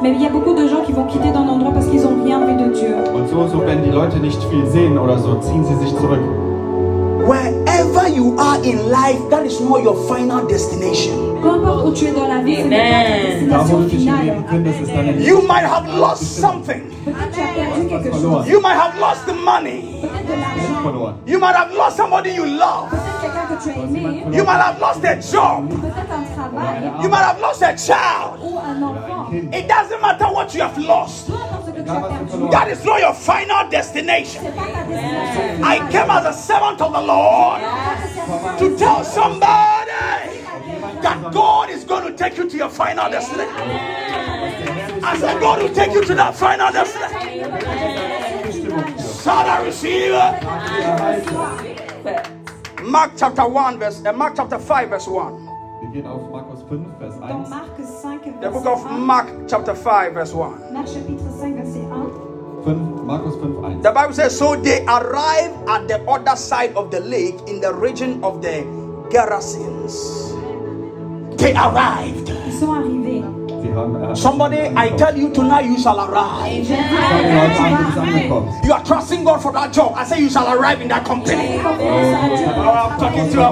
Mais il y a beaucoup de gens qui vont quitter d'un endroit parce qu'ils n'ont rien vu de Dieu. Und so, so, wenn die Leute nicht viel sehen oder so, ziehen sie sich zurück. Wherever you are in life, that is not your final destination. Peu importe où tu es dans la vie, ce n'est pas ta Amen. Da, wo destination du dich im finale. Leben findest, ist deine You might have lost something. Peut-être tu as perdu quelque verloren. chose. You might have lost the money. Peut-être de l'argent. verloren. You might have lost somebody you love. Peut-être quelqu'un que tu as aimé. You might have lost a job. Peut-être un travail You might have lost a child. ou un enfant. It doesn't matter what you have lost. That is not your final destination. I came as a servant of the Lord to tell somebody that God is going to take you to your final destination. I said, God will take you to that final destination. Shall I receive? Mark chapter 1, verse, uh, Mark chapter 5, verse 1. Wir gehen auf Markus 5, Vers Dans 1. Marc 5, The book of 1. Mark chapter 5, verse 1. Marc chapitre 5, verset 1. 5, Markus 5,1. The Bible says, So they arrived at the other side of the lake in the region of the Gerasenes. They arrived. Ils sont arrivés. Sie haben, Somebody, I tell you tonight, you shall arrive. Sage heute Abend, du bist angekommen. You are trusting God for that job. I say you shall arrive in that company. Confiance à la job. Oh, I'm talking to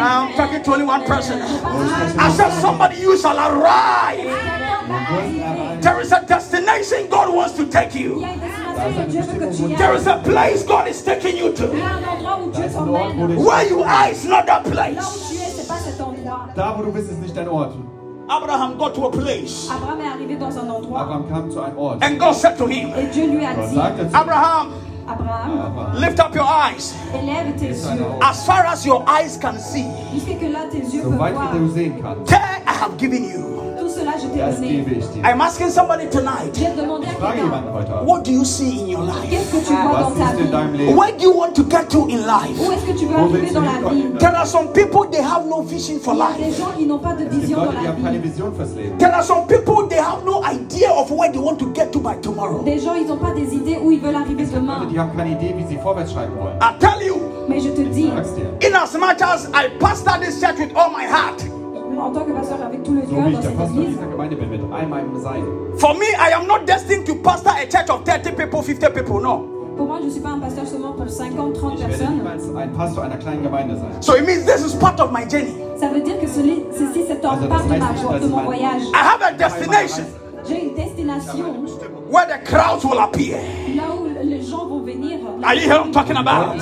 I'm talking to only one person. I said, somebody, you shall arrive. There is a destination God wants to take you. a une destination que Dieu veut que tu y There ailles. is a place God is taking you to. a un endroit où Dieu Das ist ein Ort, wo t'emmène. dich, Where you are is not that place. tu es, c'est pas cet endroit. da wo du bist, ist nicht dein Ort. Abraham got to a place Abraham est arrivé dans un endroit Abraham kam zu einem Ort. and God said to him, et Dieu lui a Gott dit sagte zu ihm, Abraham, Abraham, Abraham, lift up your eyes. élève tes yeux. As far as your eyes can see, Jusqu'à que là tes yeux so peuvent weit voir. wie du sehen kannst, there I have given you. I'm asking somebody tonight, J'ai demandé à Ich frage quelqu'un, jemanden heute Abend, what do you see in your life? qu'est-ce que tu vois dans was ta siehst du in deinem vie Leben? Where do you want to get to in life? Où est-ce que tu veux Wo arriver willst dans du la vie hinkommen? There are some people they have no vision for Il y a life. des gens qui n'ont pas de Es gibt vision dans Leute, die la haben keine vie. Vision fürs Leben. There are some people they have no idea of where they want to get to by tomorrow. Des gens, ils n'ont pas des idées où ils veulent arriver Es gibt Leute, demain. die haben keine Idee, wie sie vorwärts schreiten wollen. I tell you, Mais je te dis, Ich sag's dir. in as much as I pastor this church with all my heart, en tant que pasteur avec tout le cœur wie dans cette église, dieser Gemeinde bin, mit all meinem Sein. for me, I am not destined to pastor a church of 30 people, 50 people. No. pour moi, je ne suis pas un pasteur seulement pour 50, 30 personnes. ein Pastor einer kleinen Gemeinde sein. So it means this is part of my journey. Ça veut dire que celi- ceci, c'est en Also part de, ma, nicht, de mon voyage. I have a destination J'ai une destination where the crowds will appear. là où les gens vont venir. Are you hear what I'm talking about?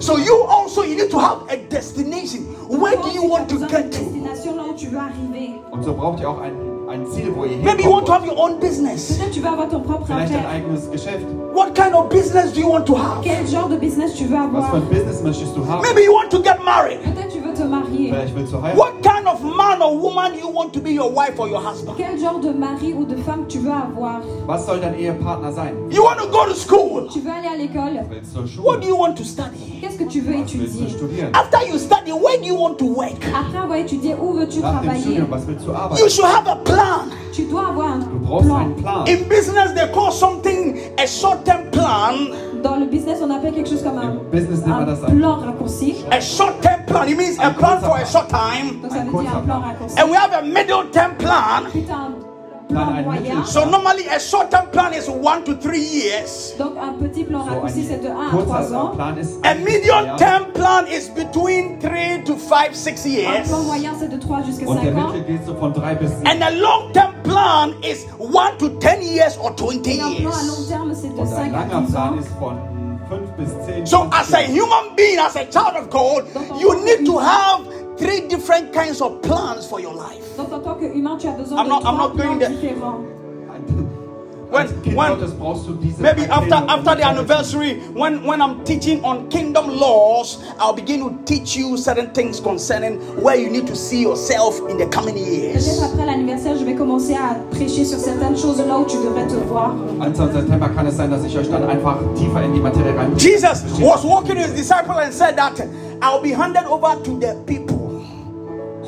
So you also you need to have a destination. Where do you want to get to? Und so braucht ihr auch ein, ein Ziel, wo ihr Maybe you want to have your own business. Peut-être tu veux avoir ton propre Vielleicht ein affaire. eigenes Geschäft. What kind of business do you want to have? Quel genre de business tu veux Was avoir für ein Business möchtest du haben? Maybe you want to get married. Peut-être tu veux te marier. Vielleicht willst du heiraten. What kind of man or woman do you want to be your wife or your husband? Quel genre de mari ou de femme tu veux avoir Was soll dein Ehepartner sein? You want to go to school. Tu veux aller à l'école Willst du zur What do you want to study? Qu'est-ce que tu veux Was willst du étudier studieren? After you study, where do you want to work? Après avoir étudié, où veux-tu Nach dem travailler Studium, was willst du You arbeiten? should have a plan. Tu dois avoir un Du brauchst plan. einen Plan. In business, they call something a short-term plan. Dans le business, on appelle quelque chose comme un, Im Business nennt man das un ein- plan raccourci. A short-term plan. It means a plan for a short time. Donc ça Un veut dire un plan plan. raccourci. And we have a middle-term plan. Puis t'as un Dann plan ein So normally a short-term plan is one to three years. Donc un petit plan raccourci, c'est de 1 à 3 ans. A medium-term plan is between three to five, six years. Un years. plan moyen, c'est de 3 jusqu'à Und 5 ans. Mittel geht so von drei bis sieben. And a long-term plan is one to ten years or twenty Et un plan à long years. terme, c'est de Und 5 à langer 10 ans. ist von fünf bis zehn. So as a human being, as a child of God, you need to have three different kinds of plans for your life. Donc en tant qu'humain, tu as besoin I'm not- I'm not going there. When- when- Gottes brauchst du diese Maybe after after the anniversary, when when I'm teaching on kingdom laws, I'll begin to teach you certain things concerning where you need to see yourself in the coming years. après l'anniversaire, je vais commencer à prêcher sur certaines choses là où tu devrais te voir. Anfang September kann es sein, dass ich euch dann einfach tiefer in die Materie rein. Jesus was walking with his disciple and said that I'll be handed over to the people.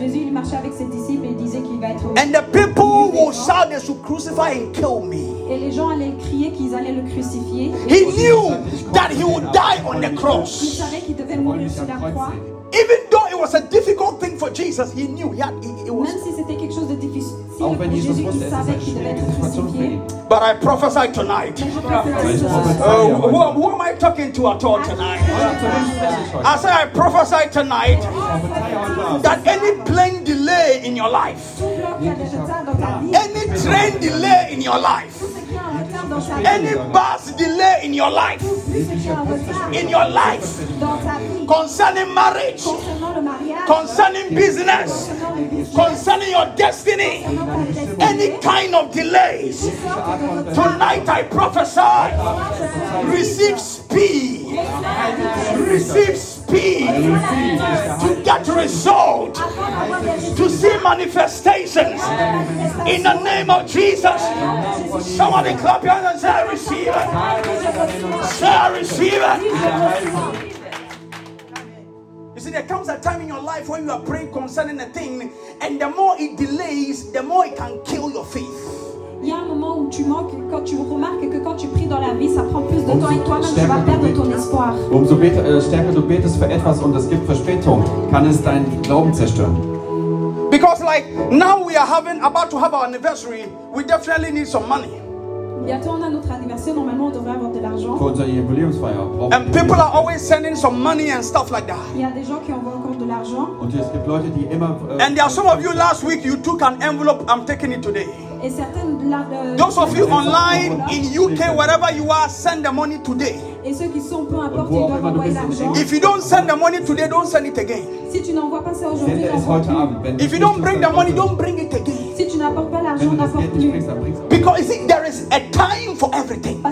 Jésus, il marchait avec ses disciples et il disait qu'il va être And the people will shout, they should crucify and kill me. Et les gens allaient crier qu'ils allaient le crucifier. He knew that he would die on the cross. savaient qu'il devait mourir sur la croix. Sehen. Even though it was a difficult thing for Jesus, he knew he had, it, it was. Même si c'était quelque chose de difficile pour Jesus Jésus, wusste, il es ist savait qu'il devait être crucifié. But I prophesy tonight. Mais je prophétise ce Ich soir. prophezei Uh, who, who am I talking to at all tonight? Ja, zu wem spreche ich heute? I say I prophesy tonight Ich prophezei heute Abend. that any plane delay in your life, Tout plan qui a des retards dans ta vie, any train delay in your life, any bus delay in your life, in your life, concerning marriage, concerning business, concerning your destiny, any kind of delays. Tonight I prophesy, receive speed, receive speed to get result, to see manifestations in the name of Jesus. Somebody clap your hands and say, I receive it. Say, I receive it. You see, there comes a time in your life when you are praying concerning a thing, and the more it delays, the more it can kill your faith. Il y a un moment où tu manques, quand tu remarques que quand tu pries dans la vie, ça prend plus de temps et toi-même tu vas perdre ton espoir. Umso äh, stärker du betest für etwas und es gibt Verspätung, kann es deinen Glauben zerstören. Because, like, now we are having, about to have our anniversary, we definitely need some money. Bientôt on a notre anniversaire, normalement on devrait avoir de l'argent. And people are always sending some money and stuff like that. Il y a des gens qui envoient encore de l'argent. Und es gibt Leute, die immer. Äh, And there are some of you last week, you took an envelope. I'm taking it today. Et certaines. là, euh, Those of you online in UK, wherever you are, send the money today. Et ceux qui sont, peu importe, wo ils auch doivent immer du envoyer bist, in l'argent. If you don't send the money today, don't send it again. Si tu n'envoies pas ça aujourd'hui, sende es n'envoie heute plus. Abend. Wenn du If you don't bring the money, don't bring it again. Si tu n'apportes pas Wenn l'argent, du das n'apporte Geld nicht plus. bringst, dann bringst du auch. Because you see, there is a time for everything.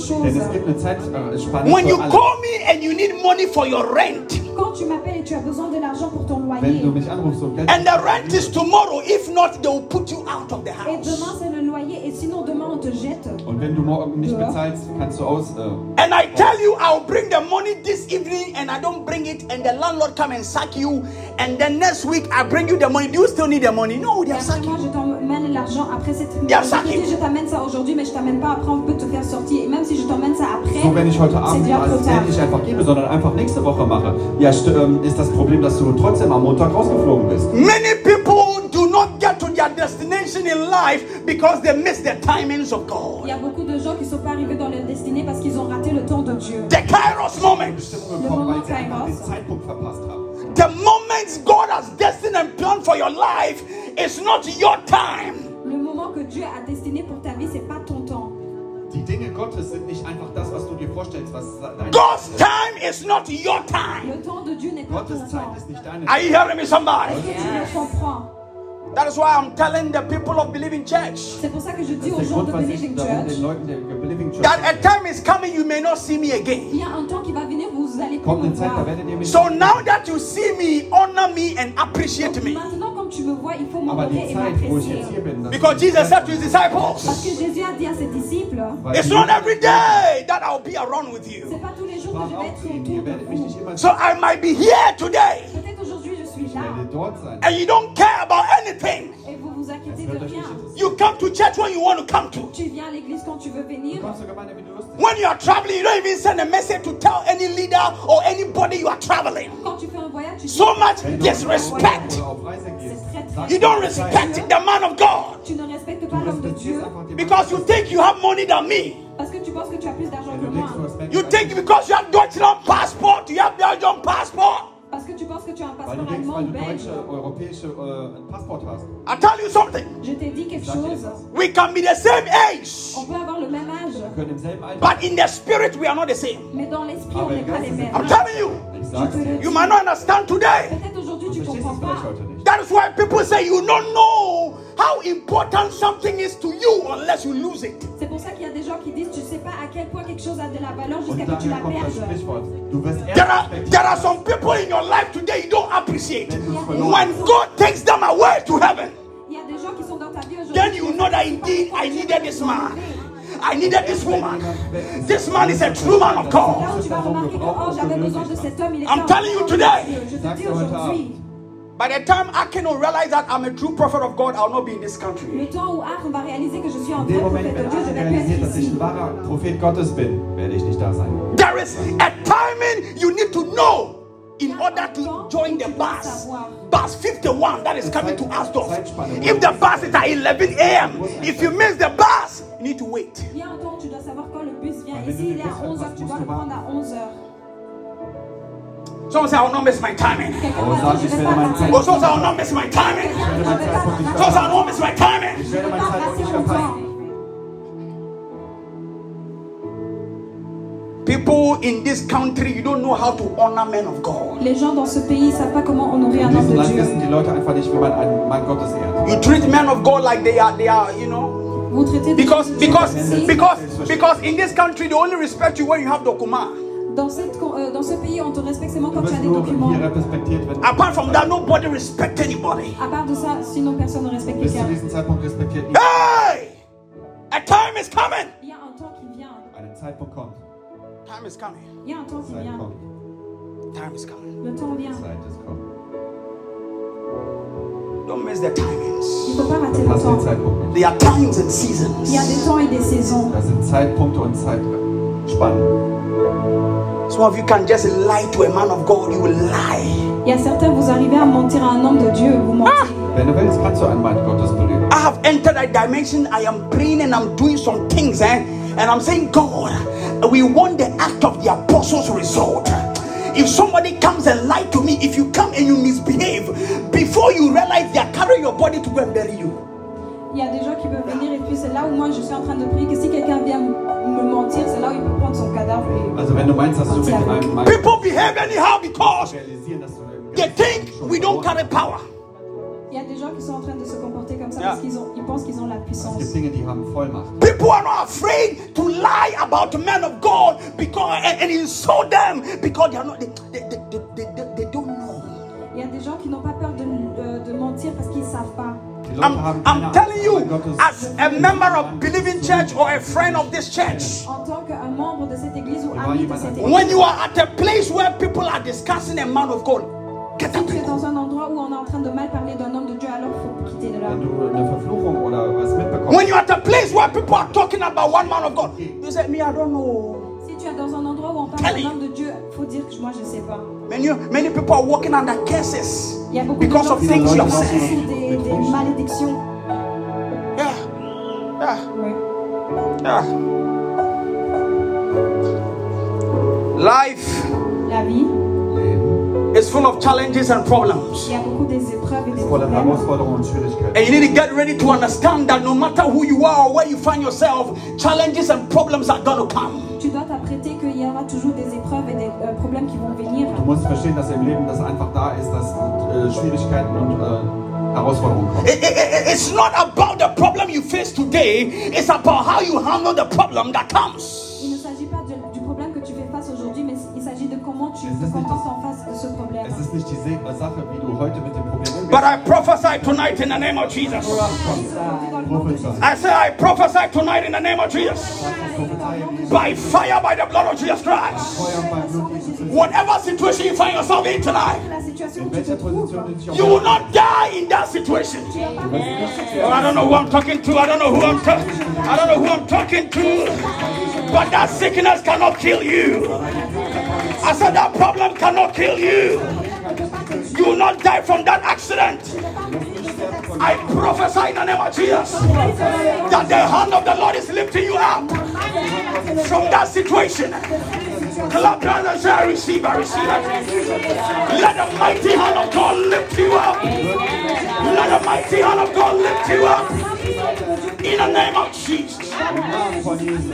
Parce qu'il y a un temps pour toute chose. Denn es gibt eine Zeitspanne When you call me and you need money for your rent, Quand tu m'appelles et tu as besoin de l'argent pour ton Wenn loyer, du mich anrufst und Geld and the rent is tomorrow, if not, they will put you out of the et house. demain c'est le loyer, et sinon demain on te jette. und wenn du morgen nicht bezahlst, kannst du aus. Äh, And I tell you, I'll bring the money this evening, and I don't bring it, and the landlord come and sack you, and then next week I bring you the money. Do you still need the money? No, they Et are après sacking moi je t'emmène l'argent après cette Yeah, je sac te dis, it. je t'amène ça aujourd'hui mais je t'amène pas après on peut te faire sortir et même so, wenn ich heute Abend nicht einfach gebe, sondern einfach nächste Woche mache, ja, ähm, ist das Problem, dass du trotzdem am Montag rausgeflogen bist. Many people do not get to their destination in life because they miss the timings of il God. y a beaucoup de gens qui sont pas arrivés dans leur destinée parce qu'ils ont raté le temps de Dieu The Kairos Kairos. den Zeitpunkt verpasst haben. the moments God has destined and planned for your life, is not your time. le moment que Dieu a destiné pour ta vie Gottes sind nicht einfach das, was du dir vorstellst, was dein God's time is not your time. le temps de Dieu n'est pas ton Gottes Zeit temps ist nicht deine Are you hearing me, somebody? Est-ce que tu le comprends That is why I'm telling the people of Believing Church c'est pour ça que je Das dis ist aux der gens de Believing darum Church den Leuten der Believing Church that a time is coming you may not see me again. il y a un temps qui va venir où vous allez plus kommt me eine Zeit, voir da werdet ihr mich So now that you see me, honor me and appreciate me. maintenant tu me vois il faut m'honorer et Zeit, wo ich m'apprécier jetzt hier bin, das Because Jesus said to his Parce disciples, que Jésus a dit à ses disciples, It's not every day that I'll be around with you. c'est pas tous les jours que je vais être autour de werdet mich nicht vous. So I might be here today Peut-être aujourd'hui je suis là werde dort sein. and you don't care about anything. et vous vous inquiétez de Das wird euch rien. You come to church when you want to come to. Tu viens à l'église quand tu veux venir. Du kommst zur Gemeinde, wenn du Lust hast. When you are traveling, you don't even send a message to tell any leader or anybody you are traveling. Quand tu fais un voyage, tu So much disrespect. oder auf Reise gehst, C'est très, très sag You don't respect the man of God Tu ne respectes pas l'homme de Dieu because you think you have money than me. parce que tu penses que tu as plus d'argent que moi. You think because you have Deutschland passport, you have passport. Parce que tu penses que tu as un passeport denkst, allemand ou belge. europäische Passport hast. I tell you something. Je t'ai dit quelque chose. We can be the same age, On peut avoir le même âge, but in the spirit we are not the same. mais dans l'esprit, on Aber n'est im pas les mêmes. I'm telling you. Je te le dis. You might not understand today. Peut-être aujourd'hui tu comprends pas. Vielleicht heute nicht. That is why people say you don't know how important something is to you unless you lose it. C'est pour ça qu'il y a des gens qui disent tu sais pas à quel point quelque chose a de la valeur jusqu'à que tu la perdes. There are, there are some people in your life today you don't appreciate. When. God takes them away to heaven, Il y a des gens qui sont dans ta vie aujourd'hui. then you know that indeed I needed this man. I needed this woman. This man is a true man of Là God. où tu vas remarquer que j'avais besoin de cet homme, il était I'm telling you today. By the time Akin will realize that I'm a true prophet of God, I'll not be in this country. le temps où Aaron va réaliser que je suis un vrai prophète de Dieu, je Aaron vais plus realisiert, ich ici. Prophet Gottes bin, werde ich nicht da sein. There is a timing you need to know in order to join the bus. Bus 51 that is coming to Alsdorf. If the bus is at 11 a.m., if you miss the bus, you need to wait. Il y a un temps où tu dois savoir quand le bus vient. Et s'il est à 11h, tu dois le prendre à 11h. Someone say, I will not miss my timing. Quelqu'un Oh, va sag, dire, ich je vais werde pas meinen rater. Someone say, I will not miss my timing. Quelqu'un va dire, je vais pas rater. Someone say, I will not miss my timing. Ich Je werde vais meine pas Zeit auch rater nicht mon verpassen. temps. People in this country, you don't know how to honor men of God. Les gens dans ce pays savent pas comment honorer un homme de Dieu. die Leute einfach nicht, wie man einen Mann Gottes ehrt. You treat men of God like they are, they are, you know. Vous traitez des Because, gens because, because, because in this country they only respect you when you have the document. Dans, cette, euh, dans ce pays, on te respecte seulement quand tu as des documents. Apart from that, nobody respect anybody. À part de ça, sinon personne ne respecte quelqu'un. Hey! A time is coming. Il y a un temps qui vient. Ein Zeitpunkt kommt. Time is coming. Il y a un temps qui vient. Time is coming. Le temps vient. Zeit ist kommt. Don't miss the timing. Il ne faut pas rater le temps. There are times and Il y a seasons. des temps et des saisons. Das sind Zeitpunkte und Zeitspannen. Some of you can just lie to a man of God, you will lie. Il y a certains, vous arrivez à mentir à un homme de Dieu, vous mentez. Wenn du willst, kannst du einen Mann Gottes belügen. I have entered a dimension. I am praying and I'm doing some things, eh? and I'm saying, God, we want the act of the apostles' result. If somebody comes and lie to me, if you come and you misbehave, before you realize they are carrying your body to go and bury you. Il y a des gens qui peuvent venir et puis c'est là où moi je suis en train de prier que si quelqu'un vient me mentir, c'est là où il peut prendre son cadavre et Also wenn du meinst, dass du mit einem Mann People behave anyhow because realisieren, dass du they think we don't carry power. il y a des gens qui sont en train de se comporter comme ça Yeah. parce qu'ils ont, ils pensent qu'ils ont la Es puissance. gibt Dinge, die haben Vollmacht. People are not afraid to lie about the men of God because and, and insult them because they are not they, they, they, they, I'm, I'm telling you, Angst, weil Gottes- as a member of Believing Church or a friend of this church, En tant qu'un membre de cette église ou Il ami de va y cette avoir- église, when you are at a place where people are discussing a man of God, get si up. tu dans un endroit où on est en train de mal parler d'un homme de Dieu, alors il faut quitter de là. Wenn du eine Verfluchung oder was mitbekommst, When you're at a place where people are talking about one man of God, you say, Me, I don't know. Tu es dans un endroit où on parle de Dieu, il faut dire que moi je ne sais pas. Many, many people are walking under curses Il y a beaucoup because de gens of qui things sont you have sous des, des malédictions. Yeah. Yeah. Oui. Yeah. Life La vie, Leben is full of challenges and problems. il y a beaucoup des épreuves et des problèmes. And you need to get ready to understand that no matter who you are or where you find yourself, challenges and problems are going to come. Qu'il y aura toujours des épreuves et des euh, problèmes qui vont venir. Du musst verstehen, dass im Leben das einfach da ist, dass äh, Schwierigkeiten und äh, Herausforderungen kommen. It- it- it- it's not about the problem you face today, it's about how you handle the problem that comes. Il ne s'agit pas du problème que tu fais face aujourd'hui, mais il s'agit de comment tu Es te ist nicht comportes en face de ce problème. Es ist nicht die Se- Sache, wie du heute mit dem Problem But I prophesy tonight in the name of Jesus. I say, I prophesy tonight in the name of Jesus. By fire, by the blood of Jesus Christ. Whatever situation you find yourself in tonight, you will not die in that situation. Oh, I don't know who I'm talking to. I don't know who I'm talking. I don't know who I'm talking to. But that sickness cannot kill you. I said that problem cannot kill you. You will not die from that accident. I prophesy in the name of Jesus that the hand of the Lord is lifting you up from that situation. Clap your hands and say, I receive, I receive, I receive. Let the mighty hand of God lift you up. Let the mighty hand of God lift you up. In the name of Jesus. im Namen von Jesus.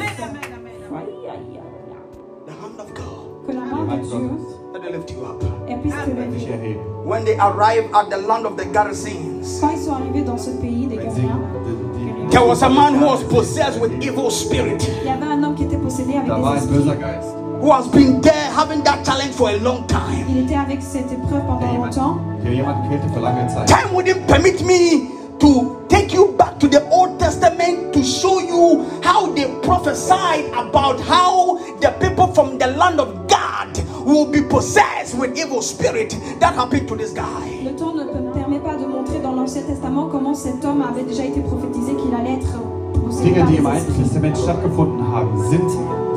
The hand of God, que la main de Dieu let it lift you up. Eh, elle puisse te Dich lever. erheben. When they arrive at the land of the Gadarenes, Quand ils sont arrivés dans ce pays des Wenn sie, Galiléens, die, die, there was a man who was possessed with evil spirit, il y avait un homme qui était possédé avec da war des ein esprits. böser Geist. who has been there having that challenge for a long time. Il était avec cette pendant jemand, longtemps. der jemanden quälte für lange Zeit. Time wouldn't permit me to take you back to the Old Testament to show you how they prophesied about how the people from the land of God will be possessed with evil spirit. That happened to this guy. Le temps ne me permet pas de montrer dans l'Ancien Testament comment cet homme avait déjà été prophétisé qu'il allait être possédé Dinge, die im des Alten esprits. Testament stattgefunden haben, sind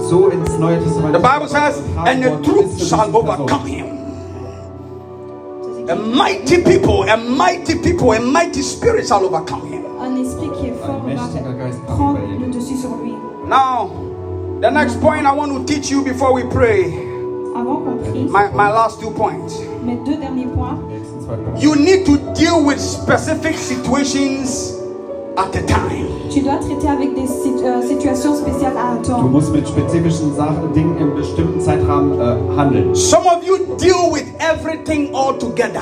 so ins Neue Testament The Bible says, and the truth shall overcome him. A mighty people, a mighty people, a mighty spirit shall overcome him. Un esprit qui est fort Un va mächtiger Geist kann prendre le dessus sur lui. Now, the next point I want to teach you before we pray, Avant qu'on prie, my, my last two points. mes deux derniers points, Die nächsten zwei Punkte. You need to deal with specific situations at a time. tu dois traiter avec des sit- euh, situations spéciales à un Du temps. musst mit spezifischen Sachen, Dingen im bestimmten Zeitrahmen äh, handeln. Some of you deal with everything all together.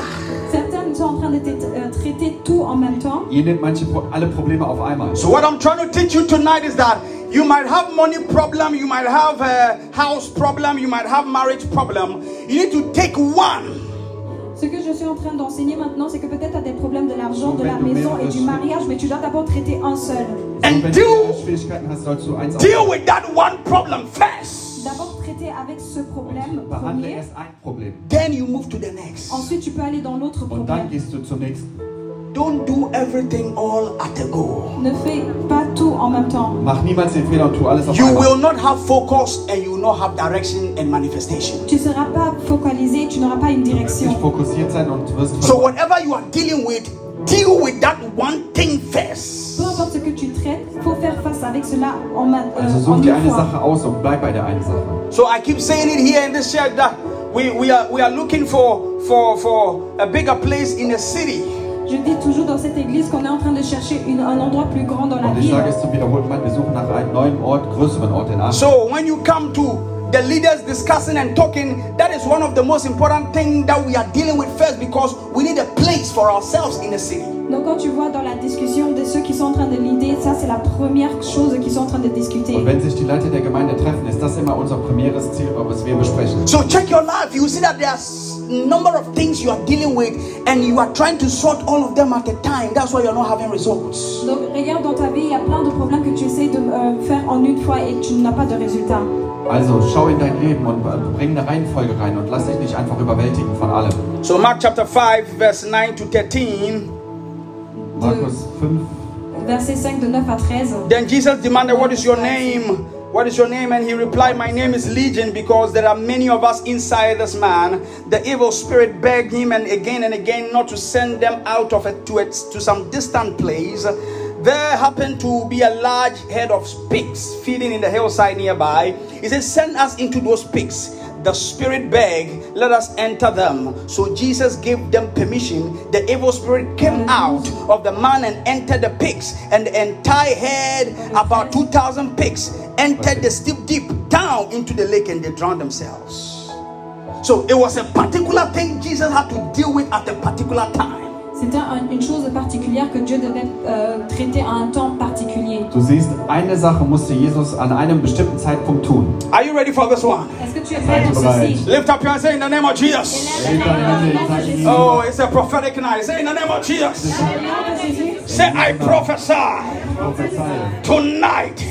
Certaines sont en train de t- euh, traiter tout en même temps. Ihr nehmt manche alle Probleme auf einmal. So what I'm trying to teach you tonight is that you might have money problem, you might have a house problem, you might have marriage problem. You need to take one Ce que je suis en train d'enseigner maintenant, c'est que peut-être tu as des problèmes de l'argent, de la maison et du mariage, mais tu dois d'abord traiter un seul. And deal aufnehmen. with that one problem first. D'abord traiter avec ce problème premier. erst ein Problem. Then you move to the next. Ensuite, tu peux aller dans l'autre problème. Gehst du zum nächsten. don't do everything all at a go. Ne fais pas tout en même temps. Mach niemals den Fehler und tu alles auf You einmal. will not have focus and you will not have direction and manifestation. Tu ne seras pas focalisé, tu n'auras pas une Nicht direction. fokussiert sein und wirst So whatever you are dealing with, deal with that one thing first. Peu importe ce que tu traites, faut faire face avec cela en, ma- euh, Also en such dir une eine fois. Sache aus und bleib bei der einen Sache. So I keep saying it here in this church that we, we are we are looking for for for a bigger place in the city. Je dis toujours dans cette église qu'on est en train de chercher une- un endroit plus grand dans la Und ich ville. sage es zum wiederholten Mal, wir suchen nach einem neuen Ort, größeren Ort in Aachen. So when you come to the leaders discussing and talking, that is one of the most important things that we are dealing with first because we need a place for ourselves in the city. Donc quand tu vois dans la discussion de ceux qui sont en train de l'idée, ça c'est la première chose qu'ils sont en train de discuter. Und wenn sich die Leiter der Gemeinde treffen, ist das immer unser primäres Ziel, was wir besprechen. So check your life. You see that there's number of things you are dealing with and you are trying to sort all of them at a time. That's why you're not having results. Donc regarde dans ta vie, il y a plein de problèmes que tu essaies de euh, faire en une fois et tu n'as pas de résultat. Also schau in dein Leben und äh, bring eine Reihenfolge rein und lass dich nicht einfach überwältigen von allem. So Mark chapter 5 verse 9 to 13. Markus 5, Verset 5 de 9 à 13. Then Jesus demanded, What is your name? What is your name? And he replied, My name is Legion, because there are many of us inside this man. The evil spirit begged him and again and again not to send them out of it to, it, to some distant place. There happened to be a large herd of pigs feeding in the hillside nearby. He said, Send us into those pigs. The spirit begged, let us enter them. So Jesus gave them permission. The evil spirit came out of the man and entered the pigs. And the entire herd, about 2,000 pigs, entered the steep deep down into the lake and they drowned themselves. So it was a particular thing Jesus had to deal with at a particular time. C'était un- une chose particulière que Dieu devait euh, traiter à un temps particulier. Du siehst, eine Sache musste Jesus an einem bestimmten Zeitpunkt tun. Are you ready for this one? Est-ce que tu es prêt pour bereit? ceci Lift up your hand, say in the name of Jesus. Oh, it's a prophetic night. Say in the name of Jesus. Say, I prophesy tonight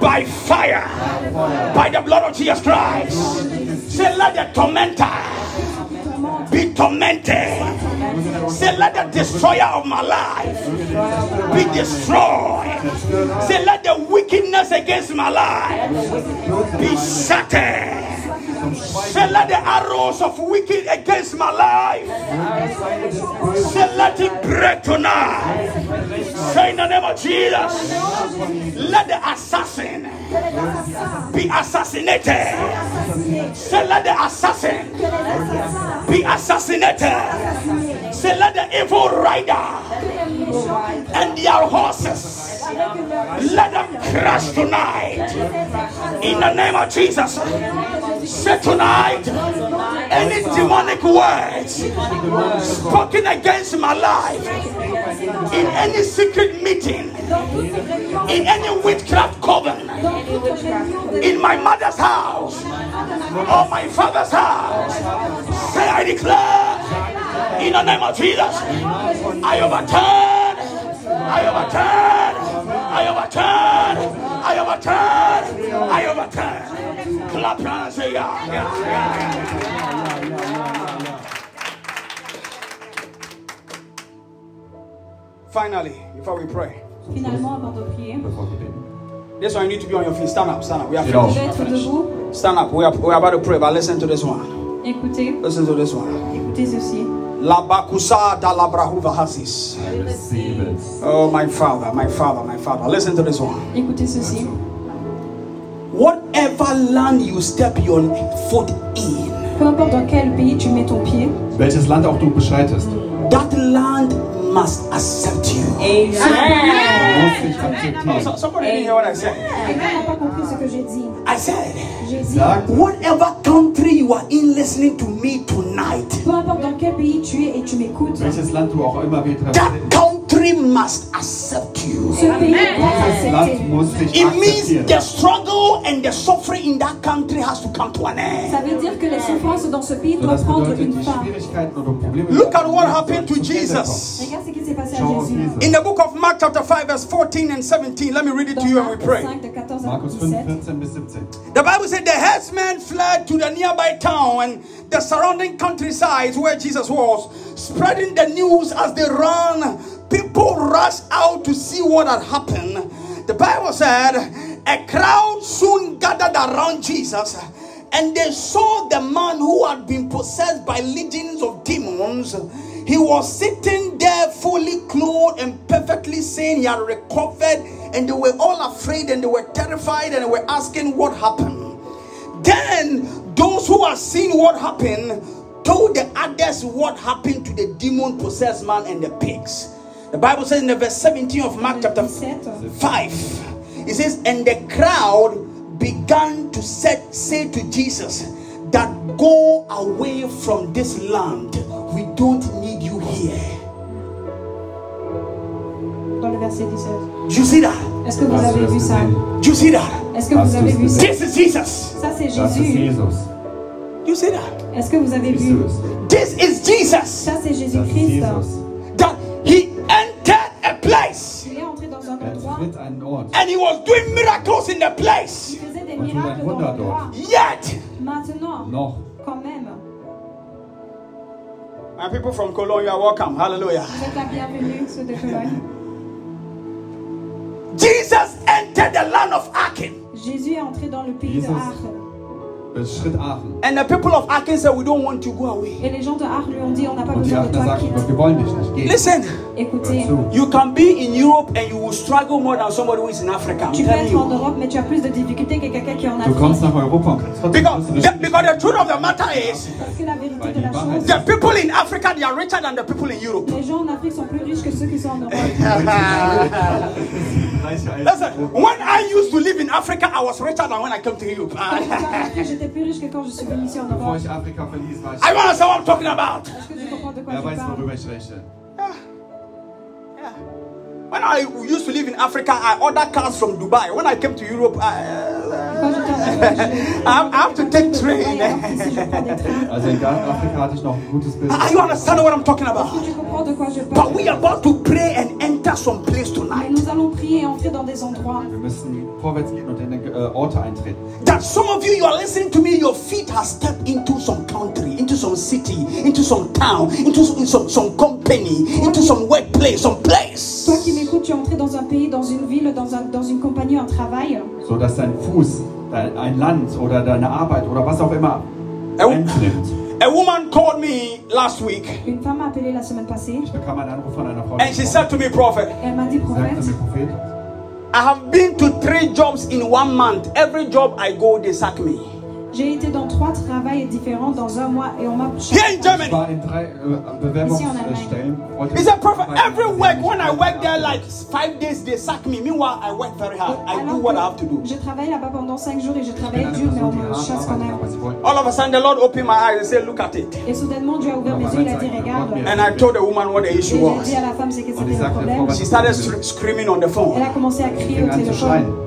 by fire, by the blood of Jesus Christ. Say, let the tormentor be tormented. Say, let the destroyer of my life be destroyed. Say, let the wickedness against my life be shattered. Say, let the arrows of wicked against my life. Say, let it break tonight. Say, in the name of Jesus, let the assassin be assassinated. Say, let the assassin be assassinated. Say, let the evil rider and their horses let them crash tonight. In the name of Jesus. Say tonight, any demonic words spoken against my life in any secret meeting, in any witchcraft coven, in my mother's house or my father's house, say I declare in the name of Jesus, I overturn, I overturn, I overturn, I overturn, I overturn. Clap your hands, say yeah, yeah, yeah, yeah. Finally, before we pray, Finalement, avant de prier, this one you need to be on your feet. Stand up, stand up. We are finished. être debout. Stand up. We are, we are about to pray, but listen to this one. Écoutez, Listen to this one. écoutez ceci. La bakusa da la brahuva hasis. Receive it. Oh, my father, my father, my father. Listen to this one. Écoutez ceci. Whatever land you step your foot in, Peu importe dans quel pays tu mets ton pied, Welches Land auch du beschreitest, that land must accept you. Amen. muss dich akzeptieren. So- somebody didn't hear what I said. quelqu'un n'a pas compris ce que j'ai dit. I said, J'ai dit, Sag, whatever country you are in listening to me tonight, peu importe dans quel pays tu es et tu m'écoutes, welches Land du auch immer wir that country must accept you. ce pays doit dieses Land t'accepter. muss dich It means akzeptieren. the struggle and the suffering in that country has to come to an end. Ça veut dire que les souffrances dans ce pays doivent prendre une fin. Schwierigkeiten oder Probleme. Look at what happened to Jesus. Regarde ce qui s'est passé à kommen. Schau auf Jésus. In the book of Mark, chapter 5, verse 14 and 17, let me read it to you and we pray. 5 de 14 14 à Markus 5, 17. 14 bis 17. The Bible said the herdsmen fled to the nearby town and the surrounding countrysides where Jesus was, spreading the news as they ran. People rushed out to see what had happened. The Bible said a crowd soon gathered around Jesus and they saw the man who had been possessed by legions of demons. He was sitting there fully clothed and perfectly sane. He had recovered, and they were all afraid and they were terrified and they were asking what happened. Then those who had seen what happened told the others what happened to the demon possessed man and the pigs. The Bible says in the verse 17 of Mark chapter 5, it says, And the crowd began to set, say to Jesus, That go away from this land. We don't need you here. Dans le verset 17. Do you see that? Est-ce que vous avez vu ça? Do you see that? Est-ce que Hast vous avez vu ça? This is Jesus. Ça, c'est Jésus. Do you see that? Est-ce que vous avez vu? This is Jesus. Ça, c'est Jésus-Christ. Jesus. That he and he was doing miracles in the place. Yet, Maintenant, quand même, my people from Cologne, you are welcome. Hallelujah. vous êtes la bienvenue, ceux de Cologne. Jesus entered the land of Aachen. Jésus est entré dans le pays de Jesus. Aachen. And the people of Aachen said, We don't want to go away. Et les gens de Aachen lui ont dit, on n'a pas besoin de toi. Listen, Écoutez, you can be in Europe and you will struggle more than somebody who is in Africa. Tu peux être en. Europe, mais tu as plus de difficultés que quelqu'un qui est en Du kommst Afrique. nach Europa trotzdem Because, the, the truth of the matter is, Parce que la vérité de la chose, the people in Africa, they are richer than the people in Europe. les gens en Afrique sont plus riches que ceux qui sont en Europe. Listen, when I used to live in Africa, I was richer than when I came to Europe. Quand j'étais en Afrique, j'étais plus riche que quand je suis venu ici en Bevor Europe. ich Afrika verließ, war ich. I want to say what I'm talking about. Est-ce que tu comprends de quoi Wer je weiß, parle? worüber ich spreche. When I used to live in Africa, I ordered cars from Dubai. When I came to Europe, I, uh, I have- to take train. Also in Afrika hatte ich noch ein gutes Bild. You understand what I'm talking about? Tu comprends de quoi je But parle we are about to pray and enter some place Mais tonight. nous allons prier et entrer dans des endroits. Wir müssen vorwärts gehen und in Orte eintreten. That some of you, you are listening to me, your feet have stepped into some country, into some city, into some town, into some, some, some company, into some workplace, some place. Toi qui m'écoutes, tu es entré dans un pays, dans une ville, dans, un, dans une compagnie, un travail. So dass dein Fuß, ein Land oder deine Arbeit oder was auch immer einnimmt. A woman called me last week Une femme m'a appelé la semaine passée. Ich bekam einen Anruf von einer Frau. and she said to me, Prophet, Elle m'a dit, prophète, Prophet, I have been to three jobs in one month. Every job I go, they sack me. J'ai été dans trois travails différents dans un mois et on m'a Here in Germany. He said, Prophet, arbeiten. every week when I work there like five days, they sack me. Meanwhile, I work very hard. I do what I have to que do. je travaille là-bas pendant cinq jours et travaille eine dur, mais on me chasse quand même. All of a sudden, the Lord opened my eyes and said, Look at it. Et soudainement, Dieu a ouvert mes yeux, il a dit, regarde. Et And I told the woman what the issue j'ai was. dit à la femme, c'est que c'était le problème. She started screaming on the Elle phone. a commencé à crier au téléphone.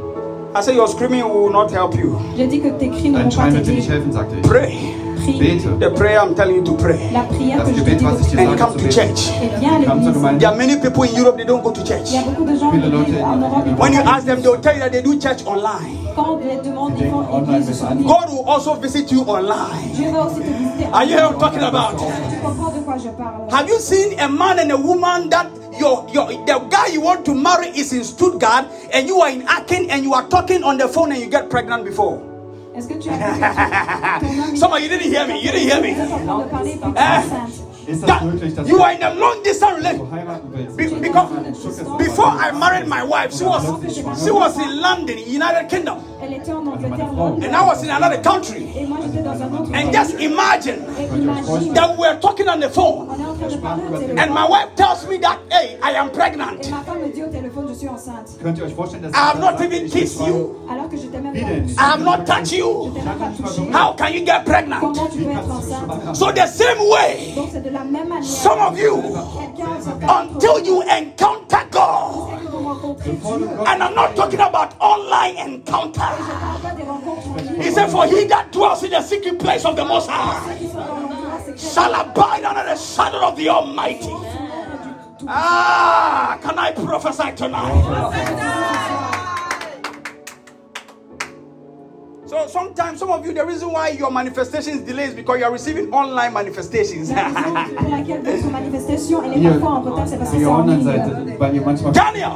Schreien. I said, Your screaming will not help you. J'ai dit que tes cris ne Dein vont pas Schreien wird dir nicht t'aider. helfen, sagte er. ich. Pray. Prie Bete. The prayer I'm telling you to pray. la prière Das que je te Gebet, dis was ich de dir And sage, come zu to church. Et viens à l'église. There are many people in Europe, they don't go to church. Il y a beaucoup de gens Viele qui Leute en in- Europe. When you ask them, they'll tell you that they do church online. Quand on les demande, ils font église sur ligne. God will also visit you online. Dieu va aussi te visiter. Are you hearing what I'm talking about? Tu comprends de quoi je parle Have you seen a man and a woman that your, your the guy you want to marry is in Stuttgart and you are in Aachen and you are talking on the phone and you get pregnant before? Est-ce que tu as vu que ton ami Some of you didn't hear me. You didn't hear me. en train de parler puis tu es Eh. enceinte. Ist das That you are in a long distance relationship. du heiraten willst? Be- because before I married my wife, she was she was in London, United Kingdom, Elle était en Angleterre, and I was in another country. Et moi j'étais dans un autre And pays. just imagine imagine, that we were talking on the phone, on est en train de parler au and my wife tells me that hey, I am Et pregnant. ma femme me dit au téléphone, je suis enceinte. Könnt ihr euch vorstellen, dass I have not even kissed you. Alors que je t'ai même pas touché. I have not touched Je you. t'ai même pas touché. How can you get pregnant? Comment tu peux être enceinte So the same way, Donc c'est de la même manière. some of you, until you encounter God, que vous rencontrez Bevor Dieu. du Gott and I'm not talking about online encounter. He said, For he that dwells in the secret place of the Most High shall abide under the shadow of the Almighty. Ah, can I prophesy tonight? So sometimes, some of you, the reason why your manifestation is delayed is because you are receiving online manifestations. La raison pour laquelle votre manifestation elle est Ihr, parfois en retard, c'est parce que ihr c'est en ligne. Online-Seite, weil ihr manchmal. Daniel!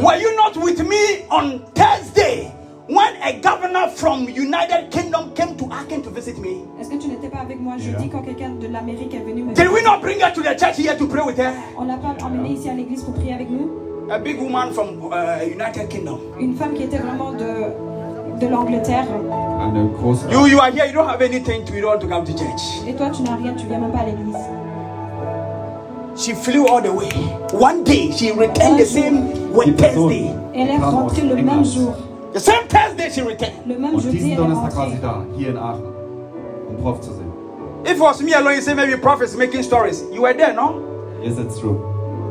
Were you not with me on Thursday when a governor from United Kingdom came to Aachen to visit me? Est-ce que tu n'étais pas avec moi jeudi Yeah. quand quelqu'un de l'Amérique est venu me Did we not bring her to the church here to pray with her? On l'a pas emmené ici à l'église pour prier avec nous? A big woman from uh, United Kingdom. Une femme qui était vraiment de, de l'Angleterre. You, you are here. You don't have anything to. You don't want to come to church. Et toi, tu n'as rien, tu viens même pas à l'église. She flew all the way. One day she returned the same Thursday. Elle est rentrée le même jour. The same Thursday she returned. Le même Und jeudi, diesen elle est Donnerstag war rentrée. sie da, hier in Aachen, um Prof zu sehen. If it was me alone, you say maybe prophets making stories. You were there, no? Ihr sitzt true.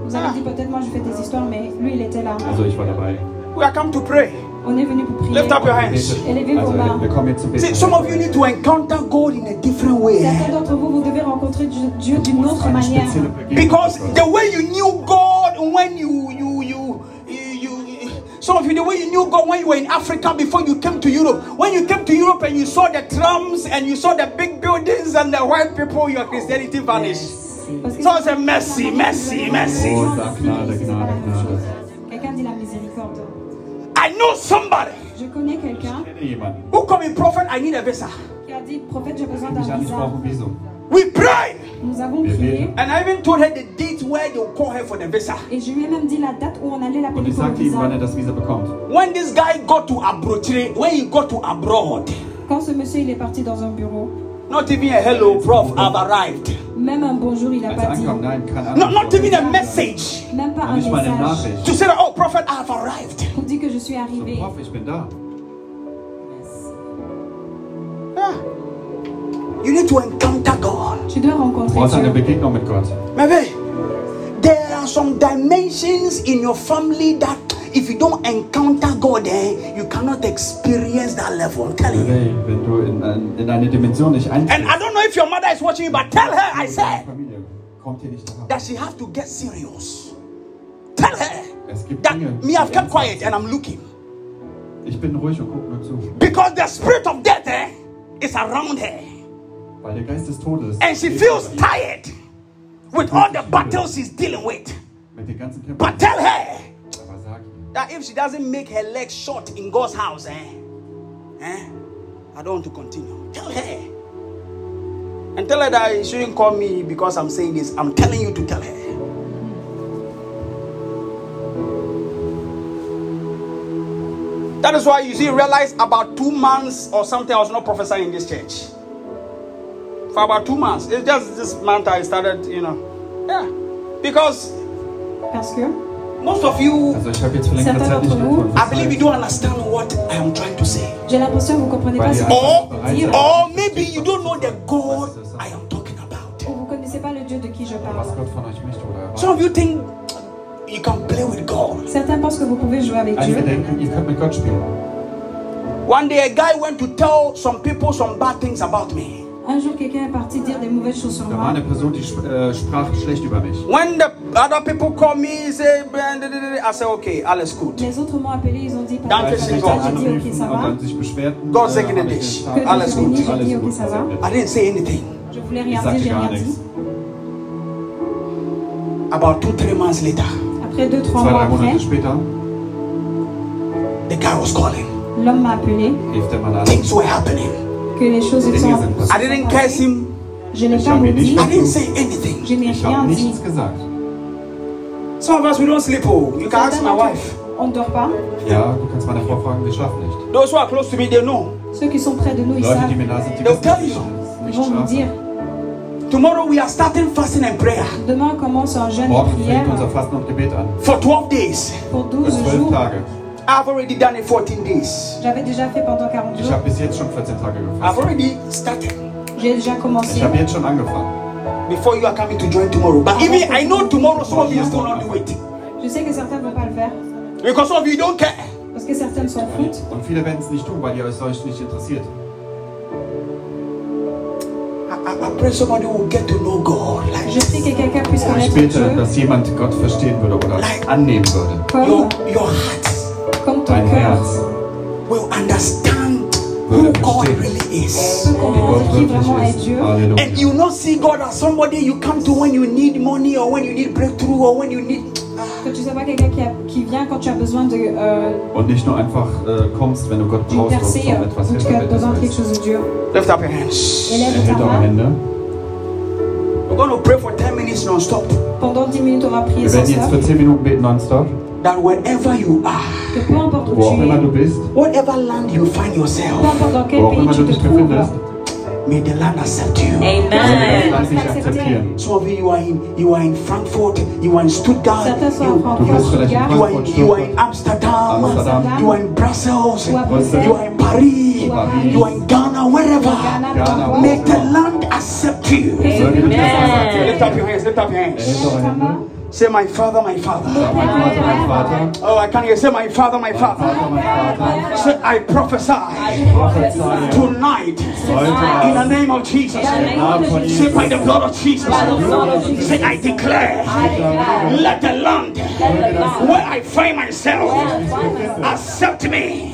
Vous avez dit peut-être moi je fais des histoires, mais lui il était là. Also ich war dabei. We are come to pray. On est venu pour prier. Lift up your hands. Élevez vos mains. wir kommen jetzt zum See, some of you need to encounter God in a different way. Certains d'entre vous, vous devez rencontrer Dieu Dieu d'une autre Eine manière. Because the way you knew God when you you you you, you some of you the way you knew God when you were in Africa before you came to Europe. When you came to Europe and you saw the trams and you saw the big buildings and the white people, your Christianity vanished. Parce que So c'est merci, merci, merci. Oh, I know somebody Je connais quelqu'un who come in prophet, I need a visa. qui a dit prophète, j'ai besoin d'un visa. We prayed. Nous avons prié. And I even told her the date where they'll call her for the visa. et je lui ai même dit la date où on allait l'appeler pour le wann er visa. das Visa bekommt. When this guy got to Abrochire, when he got to abroad, Quand ce monsieur il est parti dans un bureau, not even a hello, prof, I've arrived. même un bonjour il n'a pas dit. No, not even a message Même pas un message to say that, oh, prophet, I've arrived. pour dire que je suis da. Yeah. You need to encounter God. Tu dois rencontrer Dieu. Gott. Maybe there are some dimensions in your family that if you don't encounter God, eh, you cannot experience that level. I'm telling you. Hey, wenn du in, ein- in eine Dimension nicht And I don't know if your mother is watching you, but tell her I said Familie kommt hier nicht that she have to get serious. Tell her that me, I've kept quiet and I'm looking. Ich bin ruhig und gucke nur zu, Because the spirit of death eh, is around her. weil der Geist des Todes And she feels tired with all the battles she's dealing with. mit den ganzen Kämpfen. But tell her Aber sag ihm, that if she doesn't make her legs short in God's house, eh, eh, I don't want to continue. Tell her. And tell her that she shouldn't call me because I'm saying this. I'm telling you to tell her. That is why you see, realize about two months or something, I was not prophesying in this church. For about two months. It's just this month I started, you know. Yeah. Because Parce que most of you also ich habe jetzt für längere Certains Zeit nicht d'entre mehr vous- I believe you don't understand what I am trying to say. j'ai l'impression que vous comprenez pas ce que Or, einfach or maybe you don't know the God I am talking about. ou vous connaissez pas le Dieu de qui je parle. Gott von euch möchte oder Some of you think you can play with God. Certains pensent que vous pouvez jouer avec Dieu. denken, ihr könnt mit Gott. One day a guy went to tell some people some bad things about me. Un jour, quelqu'un est parti dire des mauvaises choses sur Da war moi. eine Person, die sp- äh, sprach schlecht über mich. When the other people call me, say, I say, okay, alles gut. Les autres m'ont appelé, ils ont dit Danke, Als j'ai ok, ça va. dann sich beschwerten, Gott segne habe ich dich. gesagt, Que Alles Dieu te gut. bénisse, j'ai Alles dit ok, gut, ça va. gesegnet. I didn't say anything. Je voulais Ich rien dire, sagte j'ai gar rien nichts. dit. About two, three months later, Après deux, trois Zwei, mois drei après, Monate später the guy was calling. l'homme m'a appelé, rief der Mann an. Things were happening. Que les choses Dinge sont sind I didn't curse him. Je n'ai pas maudit, I didn't say anything. je n'ai rien dit. gesagt. Some of us, we don't sleep. Oh, you can ask Certains my wife. nous, On ne dort pas. Ja, du kannst meine Frau fragen, wir schlafen nicht. Those who are close to me, they know. Ceux qui sont près de nous, ils savent. They'll tell you. Ils vont nous dire. Tomorrow we are starting fasting and prayer Demain commence un jeûne et prière fängt unser Fasten und Gebet an. for 12 days. pour Für 12 zwölf jours. Tage. I've already done it 14 days. J'avais déjà fait pendant 40 Ich jours. habe bis jetzt schon 14 Tage I've gefasst. already started J'ai déjà commencé. Ich habe jetzt schon angefangen. before you are coming to join tomorrow. But even I know tomorrow, some of you still not do it Je sais que certains vont pas le faire because some of you don't care. parce que certaines s'en foutent. Und viele werden es nicht tun, weil ihr es euch nicht interessiert. I, I, I pray somebody will get to know God like Je prie que quelqu'un puisse Ich connaître bete, Dieu dass jemand Gott verstehen würde oder annehmen würde. your comme, your heart. Dein cœur. Herz. will understand who God really is. Peut comprendre qui vraiment est Dieu. Halleluja. And you not see God as somebody you come to when you need money or when you need breakthrough or when you need. Que tu sais pas quelqu'un qui, a- qui vient quand tu as besoin de, euh, Und nicht nur einfach äh, kommst, wenn du Gott brauchst, percée, um etwas ou tu Hilfe as besoin de quelque bittest. chose de Dieu. Lift up your hands. Élève Erhebe ta eure main. Hände. We're going to pray for 10 minutes non-stop. Pendant 10 minutes, on va prier Wir sans werden jetzt für stop. 10 Minuten beten nonstop. That wherever you are, Que peu importe où tu es, whatever land you find peu yourself, importe dans quel pays tu te trouves, may the land accept you. Amen. lass dich akzeptieren. Some of you, you are in, you are in Frankfurt, you are in Stuttgart, certains sont en you, Du Francfort, bist vielleicht in Stuttgart, you are in, you are in Amsterdam, Amsterdam, you are in Brussels, ou à Bruxelles, you are in Paris, Paris, you are in Ghana, wherever. Ghana, Ghana, May the land accept you. Möge dich das Land akzeptieren. Lift up your hands, lift up your hands. Erhebe eure Hände. Say, my father, my father. Sag, mein Vater, mein Vater. Oh, I can't hear. Say, my father, my father. Vater, mein Vater. Say, I prophesy tonight in the name of Jesus. im Namen von Say, by the blood of Jesus. Say, I declare, let the land where I find myself accept me.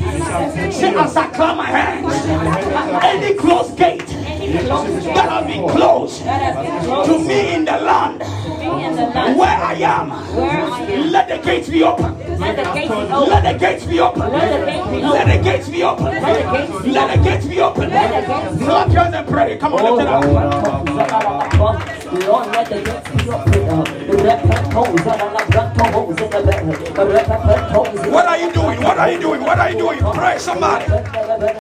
Say, as I clap my hands, any closed gate that have been closed to me in the land where I am, let the gates be open. Let the gates be open. Let the gates be open. Let the gates be open. Clap your hands and pray. Come on, lift it up. Lord, let the gates be open. What are you doing? What are you doing? What are you doing? Pray, somebody.